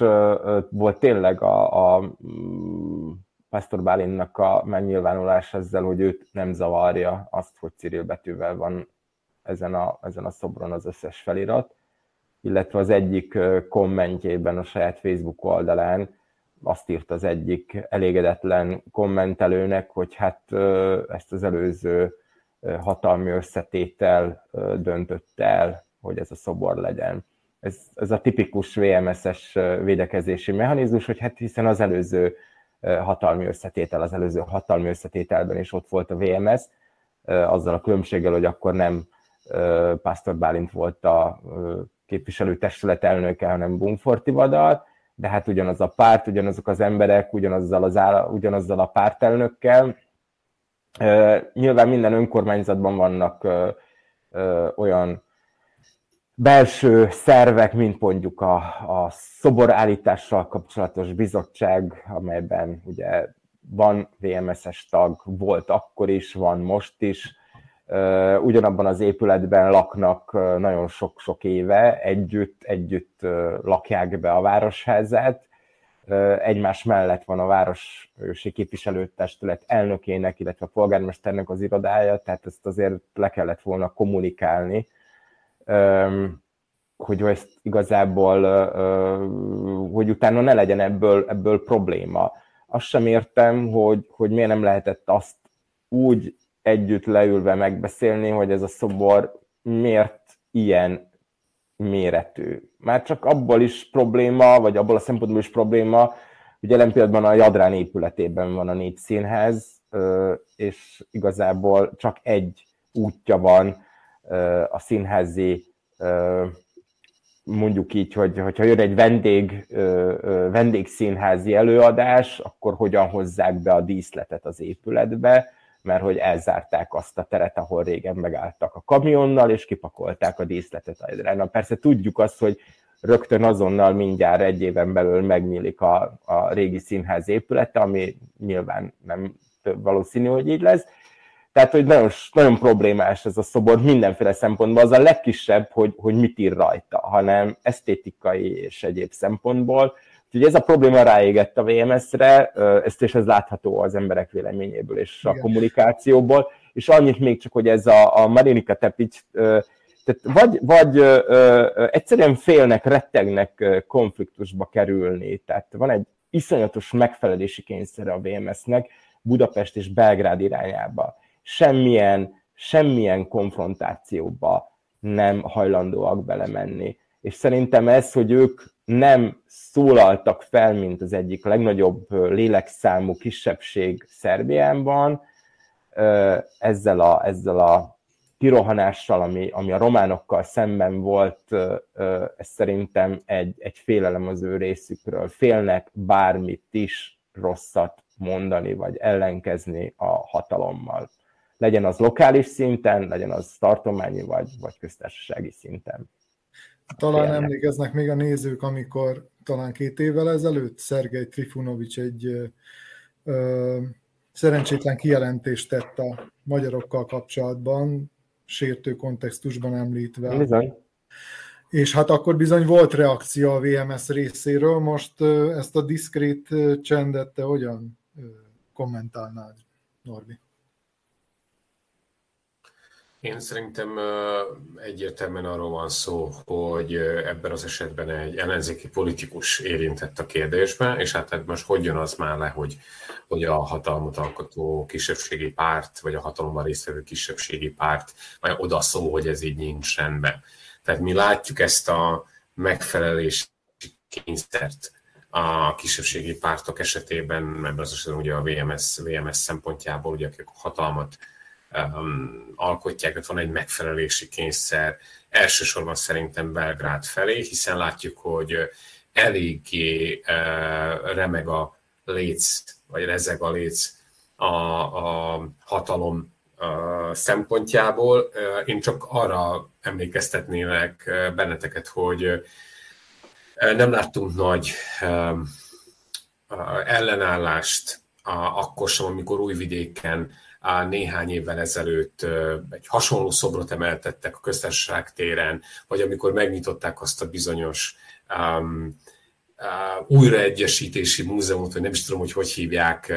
volt tényleg a, a mm, Pastor Bálinnak a megnyilvánulás ezzel, hogy őt nem zavarja azt, hogy cirilbetűvel van ezen a, ezen a szobron az összes felirat illetve az egyik kommentjében a saját Facebook oldalán azt írt az egyik elégedetlen kommentelőnek, hogy hát ezt az előző hatalmi összetétel döntött el, hogy ez a szobor legyen. Ez, ez a tipikus VMS-es védekezési mechanizmus, hogy hát hiszen az előző hatalmi összetétel, az előző hatalmi összetételben is ott volt a VMS, azzal a különbséggel, hogy akkor nem Pásztor Bálint volt a képviselőtestület elnöke, hanem Bumforti Vadal, de hát ugyanaz a párt, ugyanazok az emberek, ugyanazzal, az áll, ugyanazzal a pártelnökkel. Nyilván minden önkormányzatban vannak olyan belső szervek, mint mondjuk a, a szoborállítással kapcsolatos bizottság, amelyben ugye van VMS-es tag, volt akkor is, van most is, ugyanabban az épületben laknak nagyon sok-sok éve, együtt, együtt lakják be a városházát, egymás mellett van a városi képviselőtestület elnökének, illetve a polgármesternek az irodája, tehát ezt azért le kellett volna kommunikálni, hogy ezt igazából, hogy utána ne legyen ebből, ebből probléma. Azt sem értem, hogy, hogy miért nem lehetett azt úgy együtt leülve megbeszélni, hogy ez a szobor miért ilyen méretű. Már csak abból is probléma, vagy abból a szempontból is probléma, hogy jelen pillanatban a Jadrán épületében van a négy színház, és igazából csak egy útja van a színházi, mondjuk így, hogy hogyha jön egy vendég, vendégszínházi előadás, akkor hogyan hozzák be a díszletet az épületbe, mert hogy elzárták azt a teret, ahol régen megálltak a kamionnal, és kipakolták a díszletet a Na persze tudjuk azt, hogy rögtön azonnal mindjárt egy éven belül megnyílik a, a régi színház épülete, ami nyilván nem valószínű, hogy így lesz. Tehát, hogy nagyon, nagyon problémás ez a szobor mindenféle szempontból. Az a legkisebb, hogy, hogy mit ír rajta, hanem esztétikai és egyéb szempontból. Úgyhogy ez a probléma ráégett a VMS-re, ezt és ez látható az emberek véleményéből és a Igen. kommunikációból, és annyit még csak, hogy ez a, a Marinika Tepic, tehát vagy, vagy ö, ö, egyszerűen félnek, rettegnek konfliktusba kerülni, tehát van egy iszonyatos megfelelési kényszere a VMS-nek Budapest és Belgrád irányába. Semmilyen, semmilyen konfrontációba nem hajlandóak belemenni. És szerintem ez, hogy ők nem szólaltak fel, mint az egyik legnagyobb lélekszámú kisebbség Szerbiánban, ezzel a, ezzel a kirohanással, ami, ami a románokkal szemben volt, ez szerintem egy, egy félelem az ő részükről. Félnek bármit is rosszat mondani, vagy ellenkezni a hatalommal. Legyen az lokális szinten, legyen az tartományi, vagy, vagy köztársasági szinten. Talán Félnek. emlékeznek még a nézők, amikor talán két évvel ezelőtt Szergej Trifunovics egy ö, szerencsétlen kijelentést tett a magyarokkal kapcsolatban, sértő kontextusban említve. Bizony. És hát akkor bizony volt reakció a VMS részéről, most ezt a diszkrét csendet te hogyan kommentálnád, Norbi? Én szerintem egyértelműen arról van szó, hogy ebben az esetben egy ellenzéki politikus érintett a kérdésben, és hát most hogy jön az már le, hogy, hogy a hatalmat alkotó kisebbségi párt, vagy a hatalomban résztvevő kisebbségi párt vagy oda szó, hogy ez így nincs rendben. Tehát mi látjuk ezt a megfelelési kényszert a kisebbségi pártok esetében, mert az esetben ugye a VMS, VMS szempontjából, ugye akik a hatalmat um, alkotják, tehát van egy megfelelési kényszer, elsősorban szerintem Belgrád felé, hiszen látjuk, hogy eléggé uh, remeg a léc, vagy rezeg a léc a, a hatalom uh, szempontjából. Uh, én csak arra emlékeztetnélek benneteket, hogy nem láttunk nagy ellenállást akkor sem, amikor Újvidéken néhány évvel ezelőtt egy hasonló szobrot emeltettek a köztársaság téren, vagy amikor megnyitották azt a bizonyos um, újraegyesítési múzeumot, vagy nem is tudom, hogy hogy hívják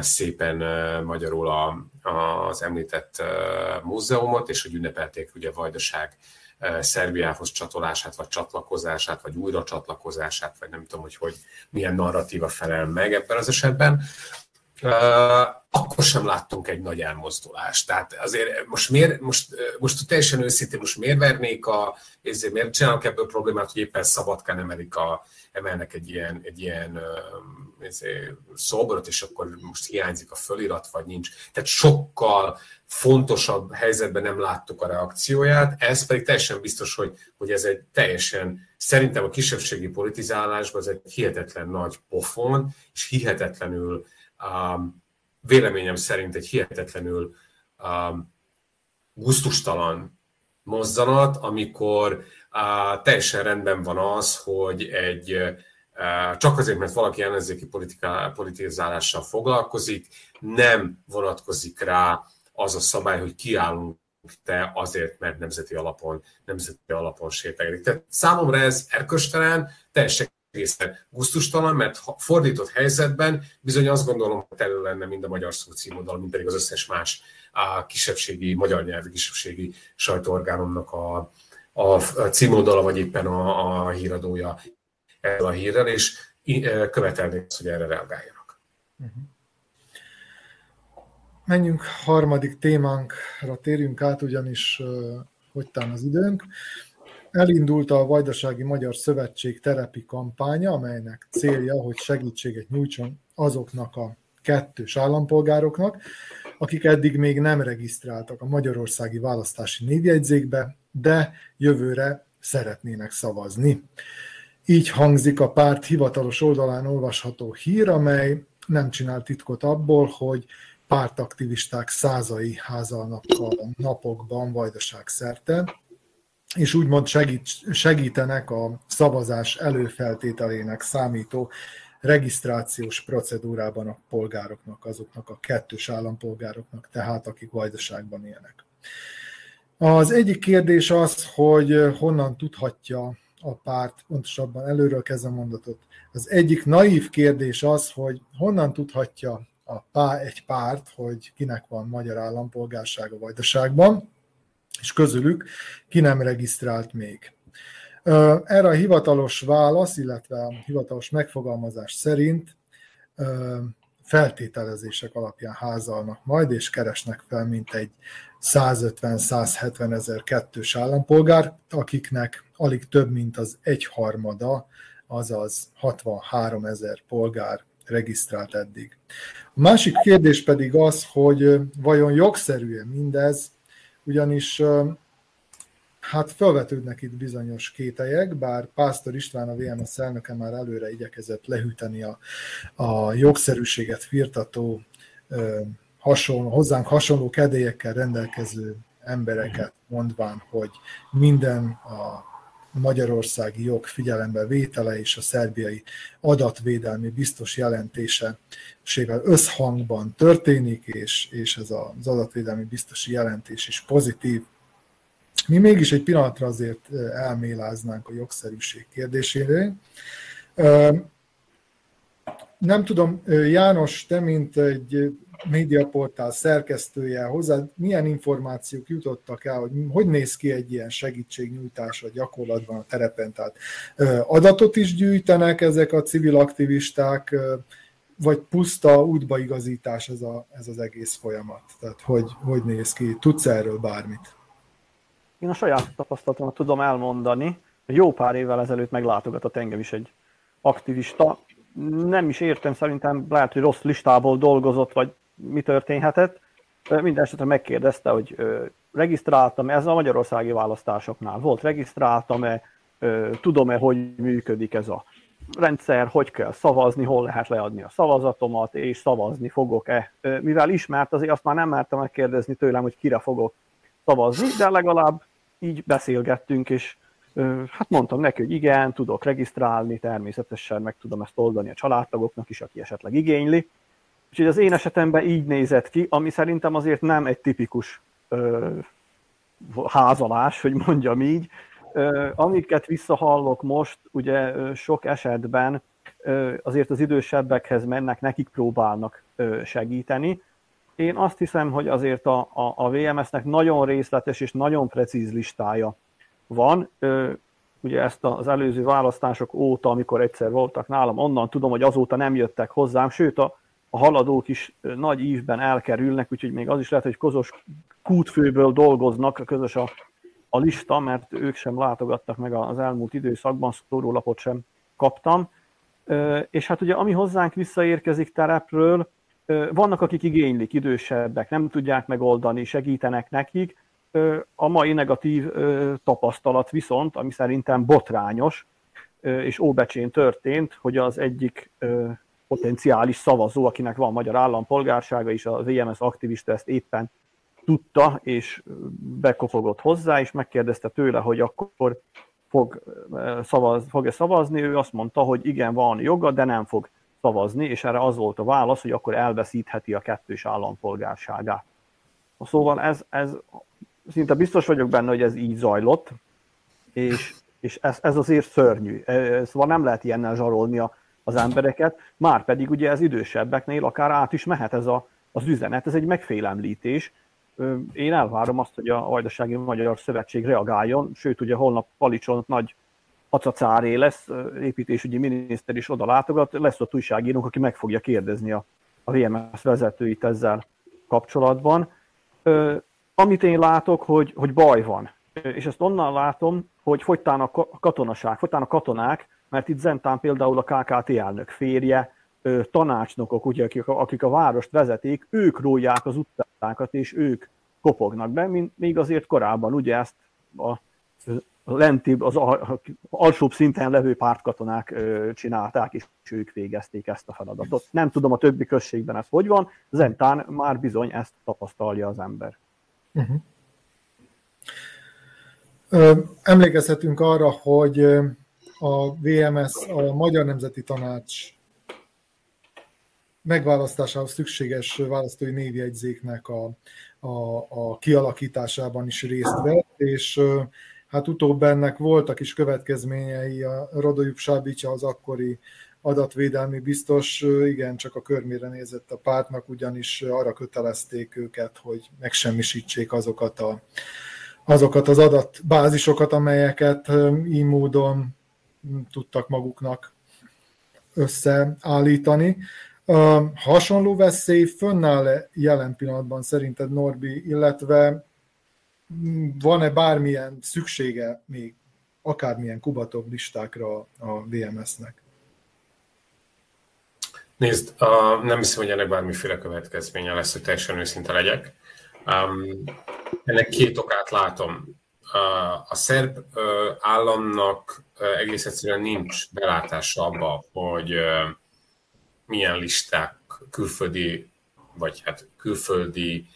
szépen magyarul a, az említett múzeumot, és hogy ünnepelték ugye a Vajdaság Szerbiához csatolását, vagy csatlakozását, vagy újra csatlakozását, vagy nem tudom, hogy, hogy milyen narratíva felel meg ebben az esetben akkor sem láttunk egy nagy elmozdulást. Tehát azért most, miért, most, most teljesen őszintén, most miért vernék a, ezért miért csinálok ebből problémát, hogy éppen Szabadkán emelik a, emelnek egy ilyen, egy ilyen szobrot, és akkor most hiányzik a fölirat, vagy nincs. Tehát sokkal fontosabb helyzetben nem láttuk a reakcióját, ez pedig teljesen biztos, hogy, hogy ez egy teljesen, szerintem a kisebbségi politizálásban ez egy hihetetlen nagy pofon, és hihetetlenül um, véleményem szerint egy hihetetlenül um, guztustalan mozzanat, amikor uh, teljesen rendben van az, hogy egy uh, csak azért, mert valaki ellenzéki politizálással foglalkozik, nem vonatkozik rá az a szabály, hogy kiállunk te azért, mert nemzeti alapon, nemzeti alapon sétegedik. Tehát számomra ez erköstelen, teljesen egészen gusztustalan, mert fordított helyzetben bizony azt gondolom, hogy elő lenne mind a magyar szó címoldal, mint pedig az összes más a kisebbségi, magyar nyelvi kisebbségi sajtóorgánumnak a, a, címoldala, vagy éppen a, a híradója erről a hírrel, és követelni azt, hogy erre reagáljanak. Uh-huh. Menjünk harmadik témánkra, térjünk át, ugyanis hogytán az időnk. Elindult a Vajdasági Magyar Szövetség terepi kampánya, amelynek célja, hogy segítséget nyújtson azoknak a kettős állampolgároknak, akik eddig még nem regisztráltak a magyarországi választási névjegyzékbe, de jövőre szeretnének szavazni. Így hangzik a párt hivatalos oldalán olvasható hír, amely nem csinál titkot abból, hogy pártaktivisták százai házalnak a napokban Vajdaság szerte, és úgymond segít, segítenek a szavazás előfeltételének számító regisztrációs procedúrában a polgároknak, azoknak a kettős állampolgároknak, tehát akik vajdaságban élnek. Az egyik kérdés az, hogy honnan tudhatja a párt, pontosabban előről kezdem mondatot. Az egyik naív kérdés az, hogy honnan tudhatja a pá, egy párt, hogy kinek van magyar állampolgársága vajdaságban, és közülük ki nem regisztrált még. Erre a hivatalos válasz, illetve a hivatalos megfogalmazás szerint feltételezések alapján házalnak majd, és keresnek fel mintegy 150-170 ezer kettős állampolgár, akiknek alig több, mint az egyharmada, azaz 63 ezer polgár regisztrált eddig. A másik kérdés pedig az, hogy vajon jogszerű-e mindez, ugyanis hát felvetődnek itt bizonyos kételyek, bár Pásztor István, a VMS elnöke már előre igyekezett lehűteni a, a jogszerűséget firtató, hasonló, hozzánk hasonló kedélyekkel rendelkező embereket, mondván, hogy minden a magyarországi jog figyelembe vétele és a szerbiai adatvédelmi biztos jelentése összhangban történik, és, és ez az adatvédelmi biztosi jelentés is pozitív. Mi mégis egy pillanatra azért elméláznánk a jogszerűség kérdésére. Nem tudom, János, te, mint egy médiaportál szerkesztője, hozzá milyen információk jutottak el, hogy hogy néz ki egy ilyen segítségnyújtás a gyakorlatban a terepen? Tehát adatot is gyűjtenek ezek a civil aktivisták, vagy puszta útbaigazítás ez, a, ez az egész folyamat? Tehát hogy, hogy néz ki? Tudsz erről bármit? Én a saját tapasztalatomat tudom elmondani. Jó pár évvel ezelőtt meglátogatott engem is egy aktivista. Nem is értem, szerintem lehet, hogy rossz listából dolgozott, vagy mi történhetett. Minden esetre megkérdezte, hogy regisztráltam ez a magyarországi választásoknál volt, regisztráltam-e, tudom-e, hogy működik ez a rendszer, hogy kell szavazni, hol lehet leadni a szavazatomat, és szavazni fogok-e. Mivel ismert, azért azt már nem mertem megkérdezni tőlem, hogy kire fogok szavazni, de legalább így beszélgettünk, és hát mondtam neki, hogy igen, tudok regisztrálni, természetesen meg tudom ezt oldani a családtagoknak is, aki esetleg igényli. Úgyhogy az én esetemben így nézett ki, ami szerintem azért nem egy tipikus ö, házalás, hogy mondjam így. Ö, amiket visszahallok most, ugye ö, sok esetben ö, azért az idősebbekhez mennek, nekik próbálnak ö, segíteni. Én azt hiszem, hogy azért a, a, a VMS-nek nagyon részletes és nagyon precíz listája van. Ugye ezt az előző választások óta, amikor egyszer voltak nálam, onnan tudom, hogy azóta nem jöttek hozzám, sőt a a haladók is nagy ívben elkerülnek, úgyhogy még az is lehet, hogy közös kútfőből dolgoznak, a közös a, a lista, mert ők sem látogattak meg az elmúlt időszakban, szórólapot sem kaptam. És hát ugye ami hozzánk visszaérkezik terepről, vannak, akik igénylik, idősebbek, nem tudják megoldani, segítenek nekik. A mai negatív tapasztalat viszont, ami szerintem botrányos, és óbecsén történt, hogy az egyik potenciális szavazó, akinek van magyar állampolgársága, és a VMS aktivista ezt éppen tudta, és bekopogott hozzá, és megkérdezte tőle, hogy akkor fog szavaz, fog-e szavazni, ő azt mondta, hogy igen, van joga, de nem fog szavazni, és erre az volt a válasz, hogy akkor elveszítheti a kettős állampolgárságát. Szóval ez, ez szinte biztos vagyok benne, hogy ez így zajlott, és, és ez, ez azért szörnyű. Szóval nem lehet ilyennel zsarolni a az embereket, már pedig ugye ez idősebbeknél akár át is mehet ez a, az üzenet, ez egy megfélemlítés. Én elvárom azt, hogy a Vajdasági Magyar Szövetség reagáljon, sőt ugye holnap Palicson nagy acacáré lesz, építésügyi miniszter is oda látogat, lesz ott újságírónk, aki meg fogja kérdezni a, a VMS vezetőit ezzel kapcsolatban. Amit én látok, hogy, hogy baj van, és ezt onnan látom, hogy fogytán a katonaság, fogytán a katonák, mert itt Zentán például a KKT elnök férje, tanácsnokok, ugye, akik, akik a várost vezetik, ők rólják az utcákat, és ők kopognak be, mint még azért korábban, ugye ezt a lentibb, az alsóbb szinten levő pártkatonák csinálták, és ők végezték ezt a feladatot. Nem tudom a többi községben ez hogy van, Zentán már bizony ezt tapasztalja az ember. Uh-huh. Emlékezhetünk arra, hogy a VMS, a Magyar Nemzeti Tanács megválasztásához szükséges választói névjegyzéknek a, a, a kialakításában is részt vett, és hát utóbb ennek voltak is következményei. A Radojuk Sábicsa az akkori adatvédelmi biztos, igen, csak a körmére nézett a pártnak, ugyanis arra kötelezték őket, hogy megsemmisítsék azokat, a, azokat az adatbázisokat, amelyeket így módon tudtak maguknak összeállítani. Hasonló veszély fönnáll jelen pillanatban szerinted, Norbi, illetve van-e bármilyen szüksége még akármilyen Kubatov listákra a VMS-nek? Nézd, uh, nem hiszem, hogy ennek bármiféle következménye lesz, hogy teljesen őszinte legyek. Um, ennek két okát látom. a szerb államnak egész egyszerűen nincs belátása abba, hogy milyen listák külföldi, vagy hát külföldi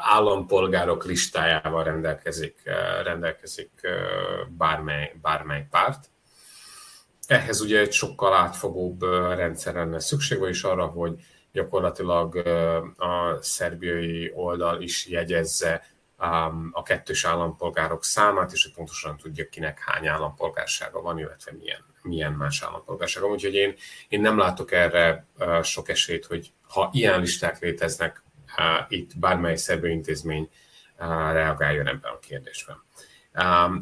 állampolgárok listájával rendelkezik, rendelkezik bármely, bármely párt. Ehhez ugye egy sokkal átfogóbb rendszer lenne szükség, vagyis arra, hogy gyakorlatilag a szerbiai oldal is jegyezze a kettős állampolgárok számát, és hogy pontosan tudja, kinek hány állampolgársága van, illetve milyen, milyen más állampolgársága. Úgyhogy én, én nem látok erre sok esélyt, hogy ha ilyen listák léteznek, itt bármely szerbő intézmény reagáljon ebben a kérdésben.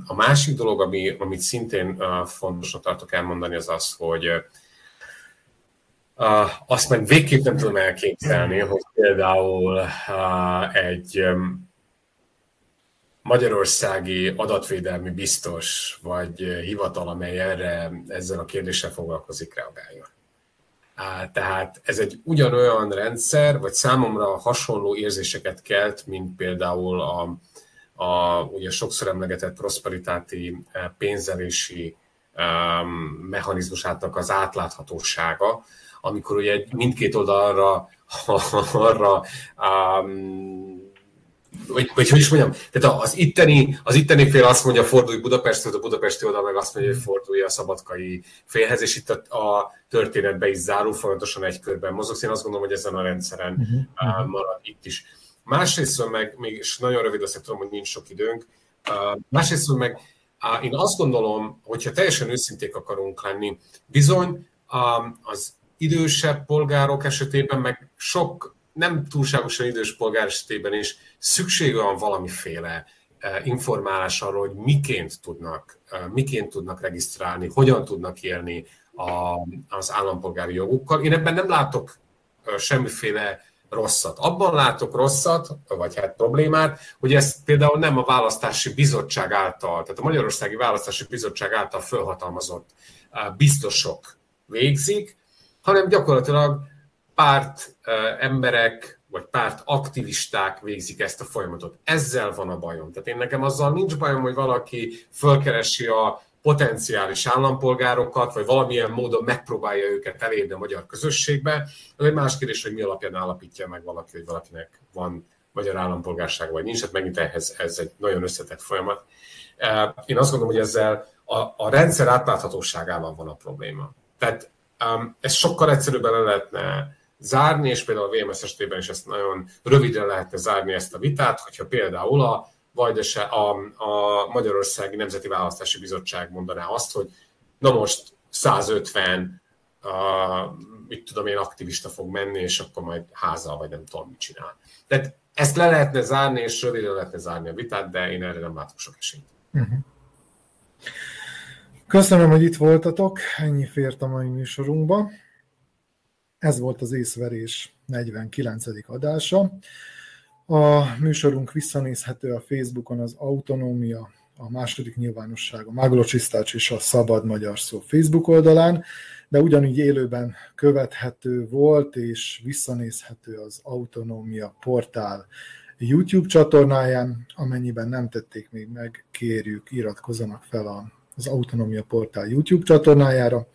A másik dolog, ami, amit szintén fontosnak tartok elmondani, az az, hogy azt meg végképp nem tudom elképzelni, hogy például egy magyarországi adatvédelmi biztos vagy hivatal, amely erre ezzel a kérdéssel foglalkozik, reagáljon. Tehát ez egy ugyanolyan rendszer, vagy számomra hasonló érzéseket kelt, mint például a, a ugye sokszor emlegetett prosperitáti pénzelési um, mechanizmusátnak az átláthatósága, amikor ugye mindkét oldalra arra um, vagy, vagy hogy is mondjam, tehát az itteni, az itteni fél azt mondja, fordulj Budapesthez, a budapesti oldal meg azt mondja, hogy fordulj a szabadkai félhez, és itt a, a történetbe is zárul, folyamatosan egy körben mozogsz. Én azt gondolom, hogy ezen a rendszeren uh-huh. marad itt is. Másrészt meg, még és nagyon rövid, azt tudom, hogy nincs sok időnk, uh, másrészt meg uh, én azt gondolom, hogyha teljesen őszinték akarunk lenni, bizony az idősebb polgárok esetében, meg sok nem túlságosan idős polgár esetében is szüksége van valamiféle informálás arról, hogy miként tudnak, miként tudnak regisztrálni, hogyan tudnak élni az állampolgári jogukkal. Én ebben nem látok semmiféle rosszat. Abban látok rosszat, vagy hát problémát, hogy ezt például nem a választási bizottság által, tehát a Magyarországi Választási Bizottság által felhatalmazott biztosok végzik, hanem gyakorlatilag párt emberek, vagy párt aktivisták végzik ezt a folyamatot. Ezzel van a bajom. Tehát én nekem azzal nincs bajom, hogy valaki fölkeresi a potenciális állampolgárokat, vagy valamilyen módon megpróbálja őket elérni a magyar közösségbe. Az egy más kérdés, hogy mi alapján állapítja meg valaki, hogy valakinek van magyar állampolgársága, vagy nincs. Hát megint ehhez ez egy nagyon összetett folyamat. Én azt gondolom, hogy ezzel a, a rendszer átláthatóságával van a probléma. Tehát um, ez sokkal egyszerűbben le lehetne zárni, és például a VMS esetében is ezt nagyon rövidre lehetne zárni ezt a vitát, hogyha például a, vagy a, a Magyarországi Nemzeti Választási Bizottság mondaná azt, hogy na most 150 a, mit tudom én, aktivista fog menni, és akkor majd házal, vagy nem tudom, mit csinál. Tehát ezt le lehetne zárni, és rövidre lehetne zárni a vitát, de én erre nem látok sok esélyt. Uh-huh. Köszönöm, hogy itt voltatok, ennyi fért a mai műsorunkba. Ez volt az észverés 49. adása. A műsorunk visszanézhető a Facebookon az Autonómia, a második nyilvánosság, a Csisztács és a Szabad Magyar Szó Facebook oldalán, de ugyanígy élőben követhető volt és visszanézhető az Autonómia portál YouTube csatornáján, amennyiben nem tették még meg, kérjük, iratkozzanak fel az Autonomia Portál YouTube csatornájára,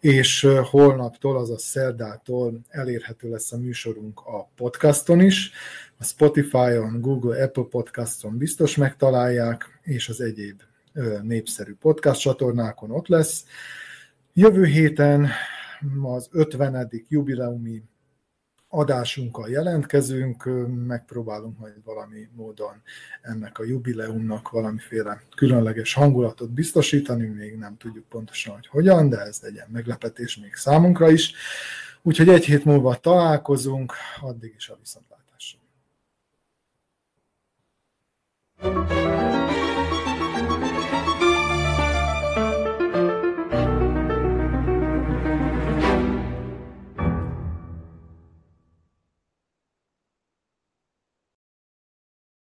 és holnaptól, azaz szerdától elérhető lesz a műsorunk a podcaston is, a Spotify-on, Google, Apple Podcaston biztos megtalálják, és az egyéb népszerű podcast csatornákon ott lesz. Jövő héten az 50. jubileumi adásunkkal jelentkezünk, megpróbálunk majd valami módon ennek a jubileumnak valamiféle különleges hangulatot biztosítani, még nem tudjuk pontosan, hogy hogyan, de ez legyen meglepetés még számunkra is. Úgyhogy egy hét múlva találkozunk, addig is a viszontlátásra. Thank you.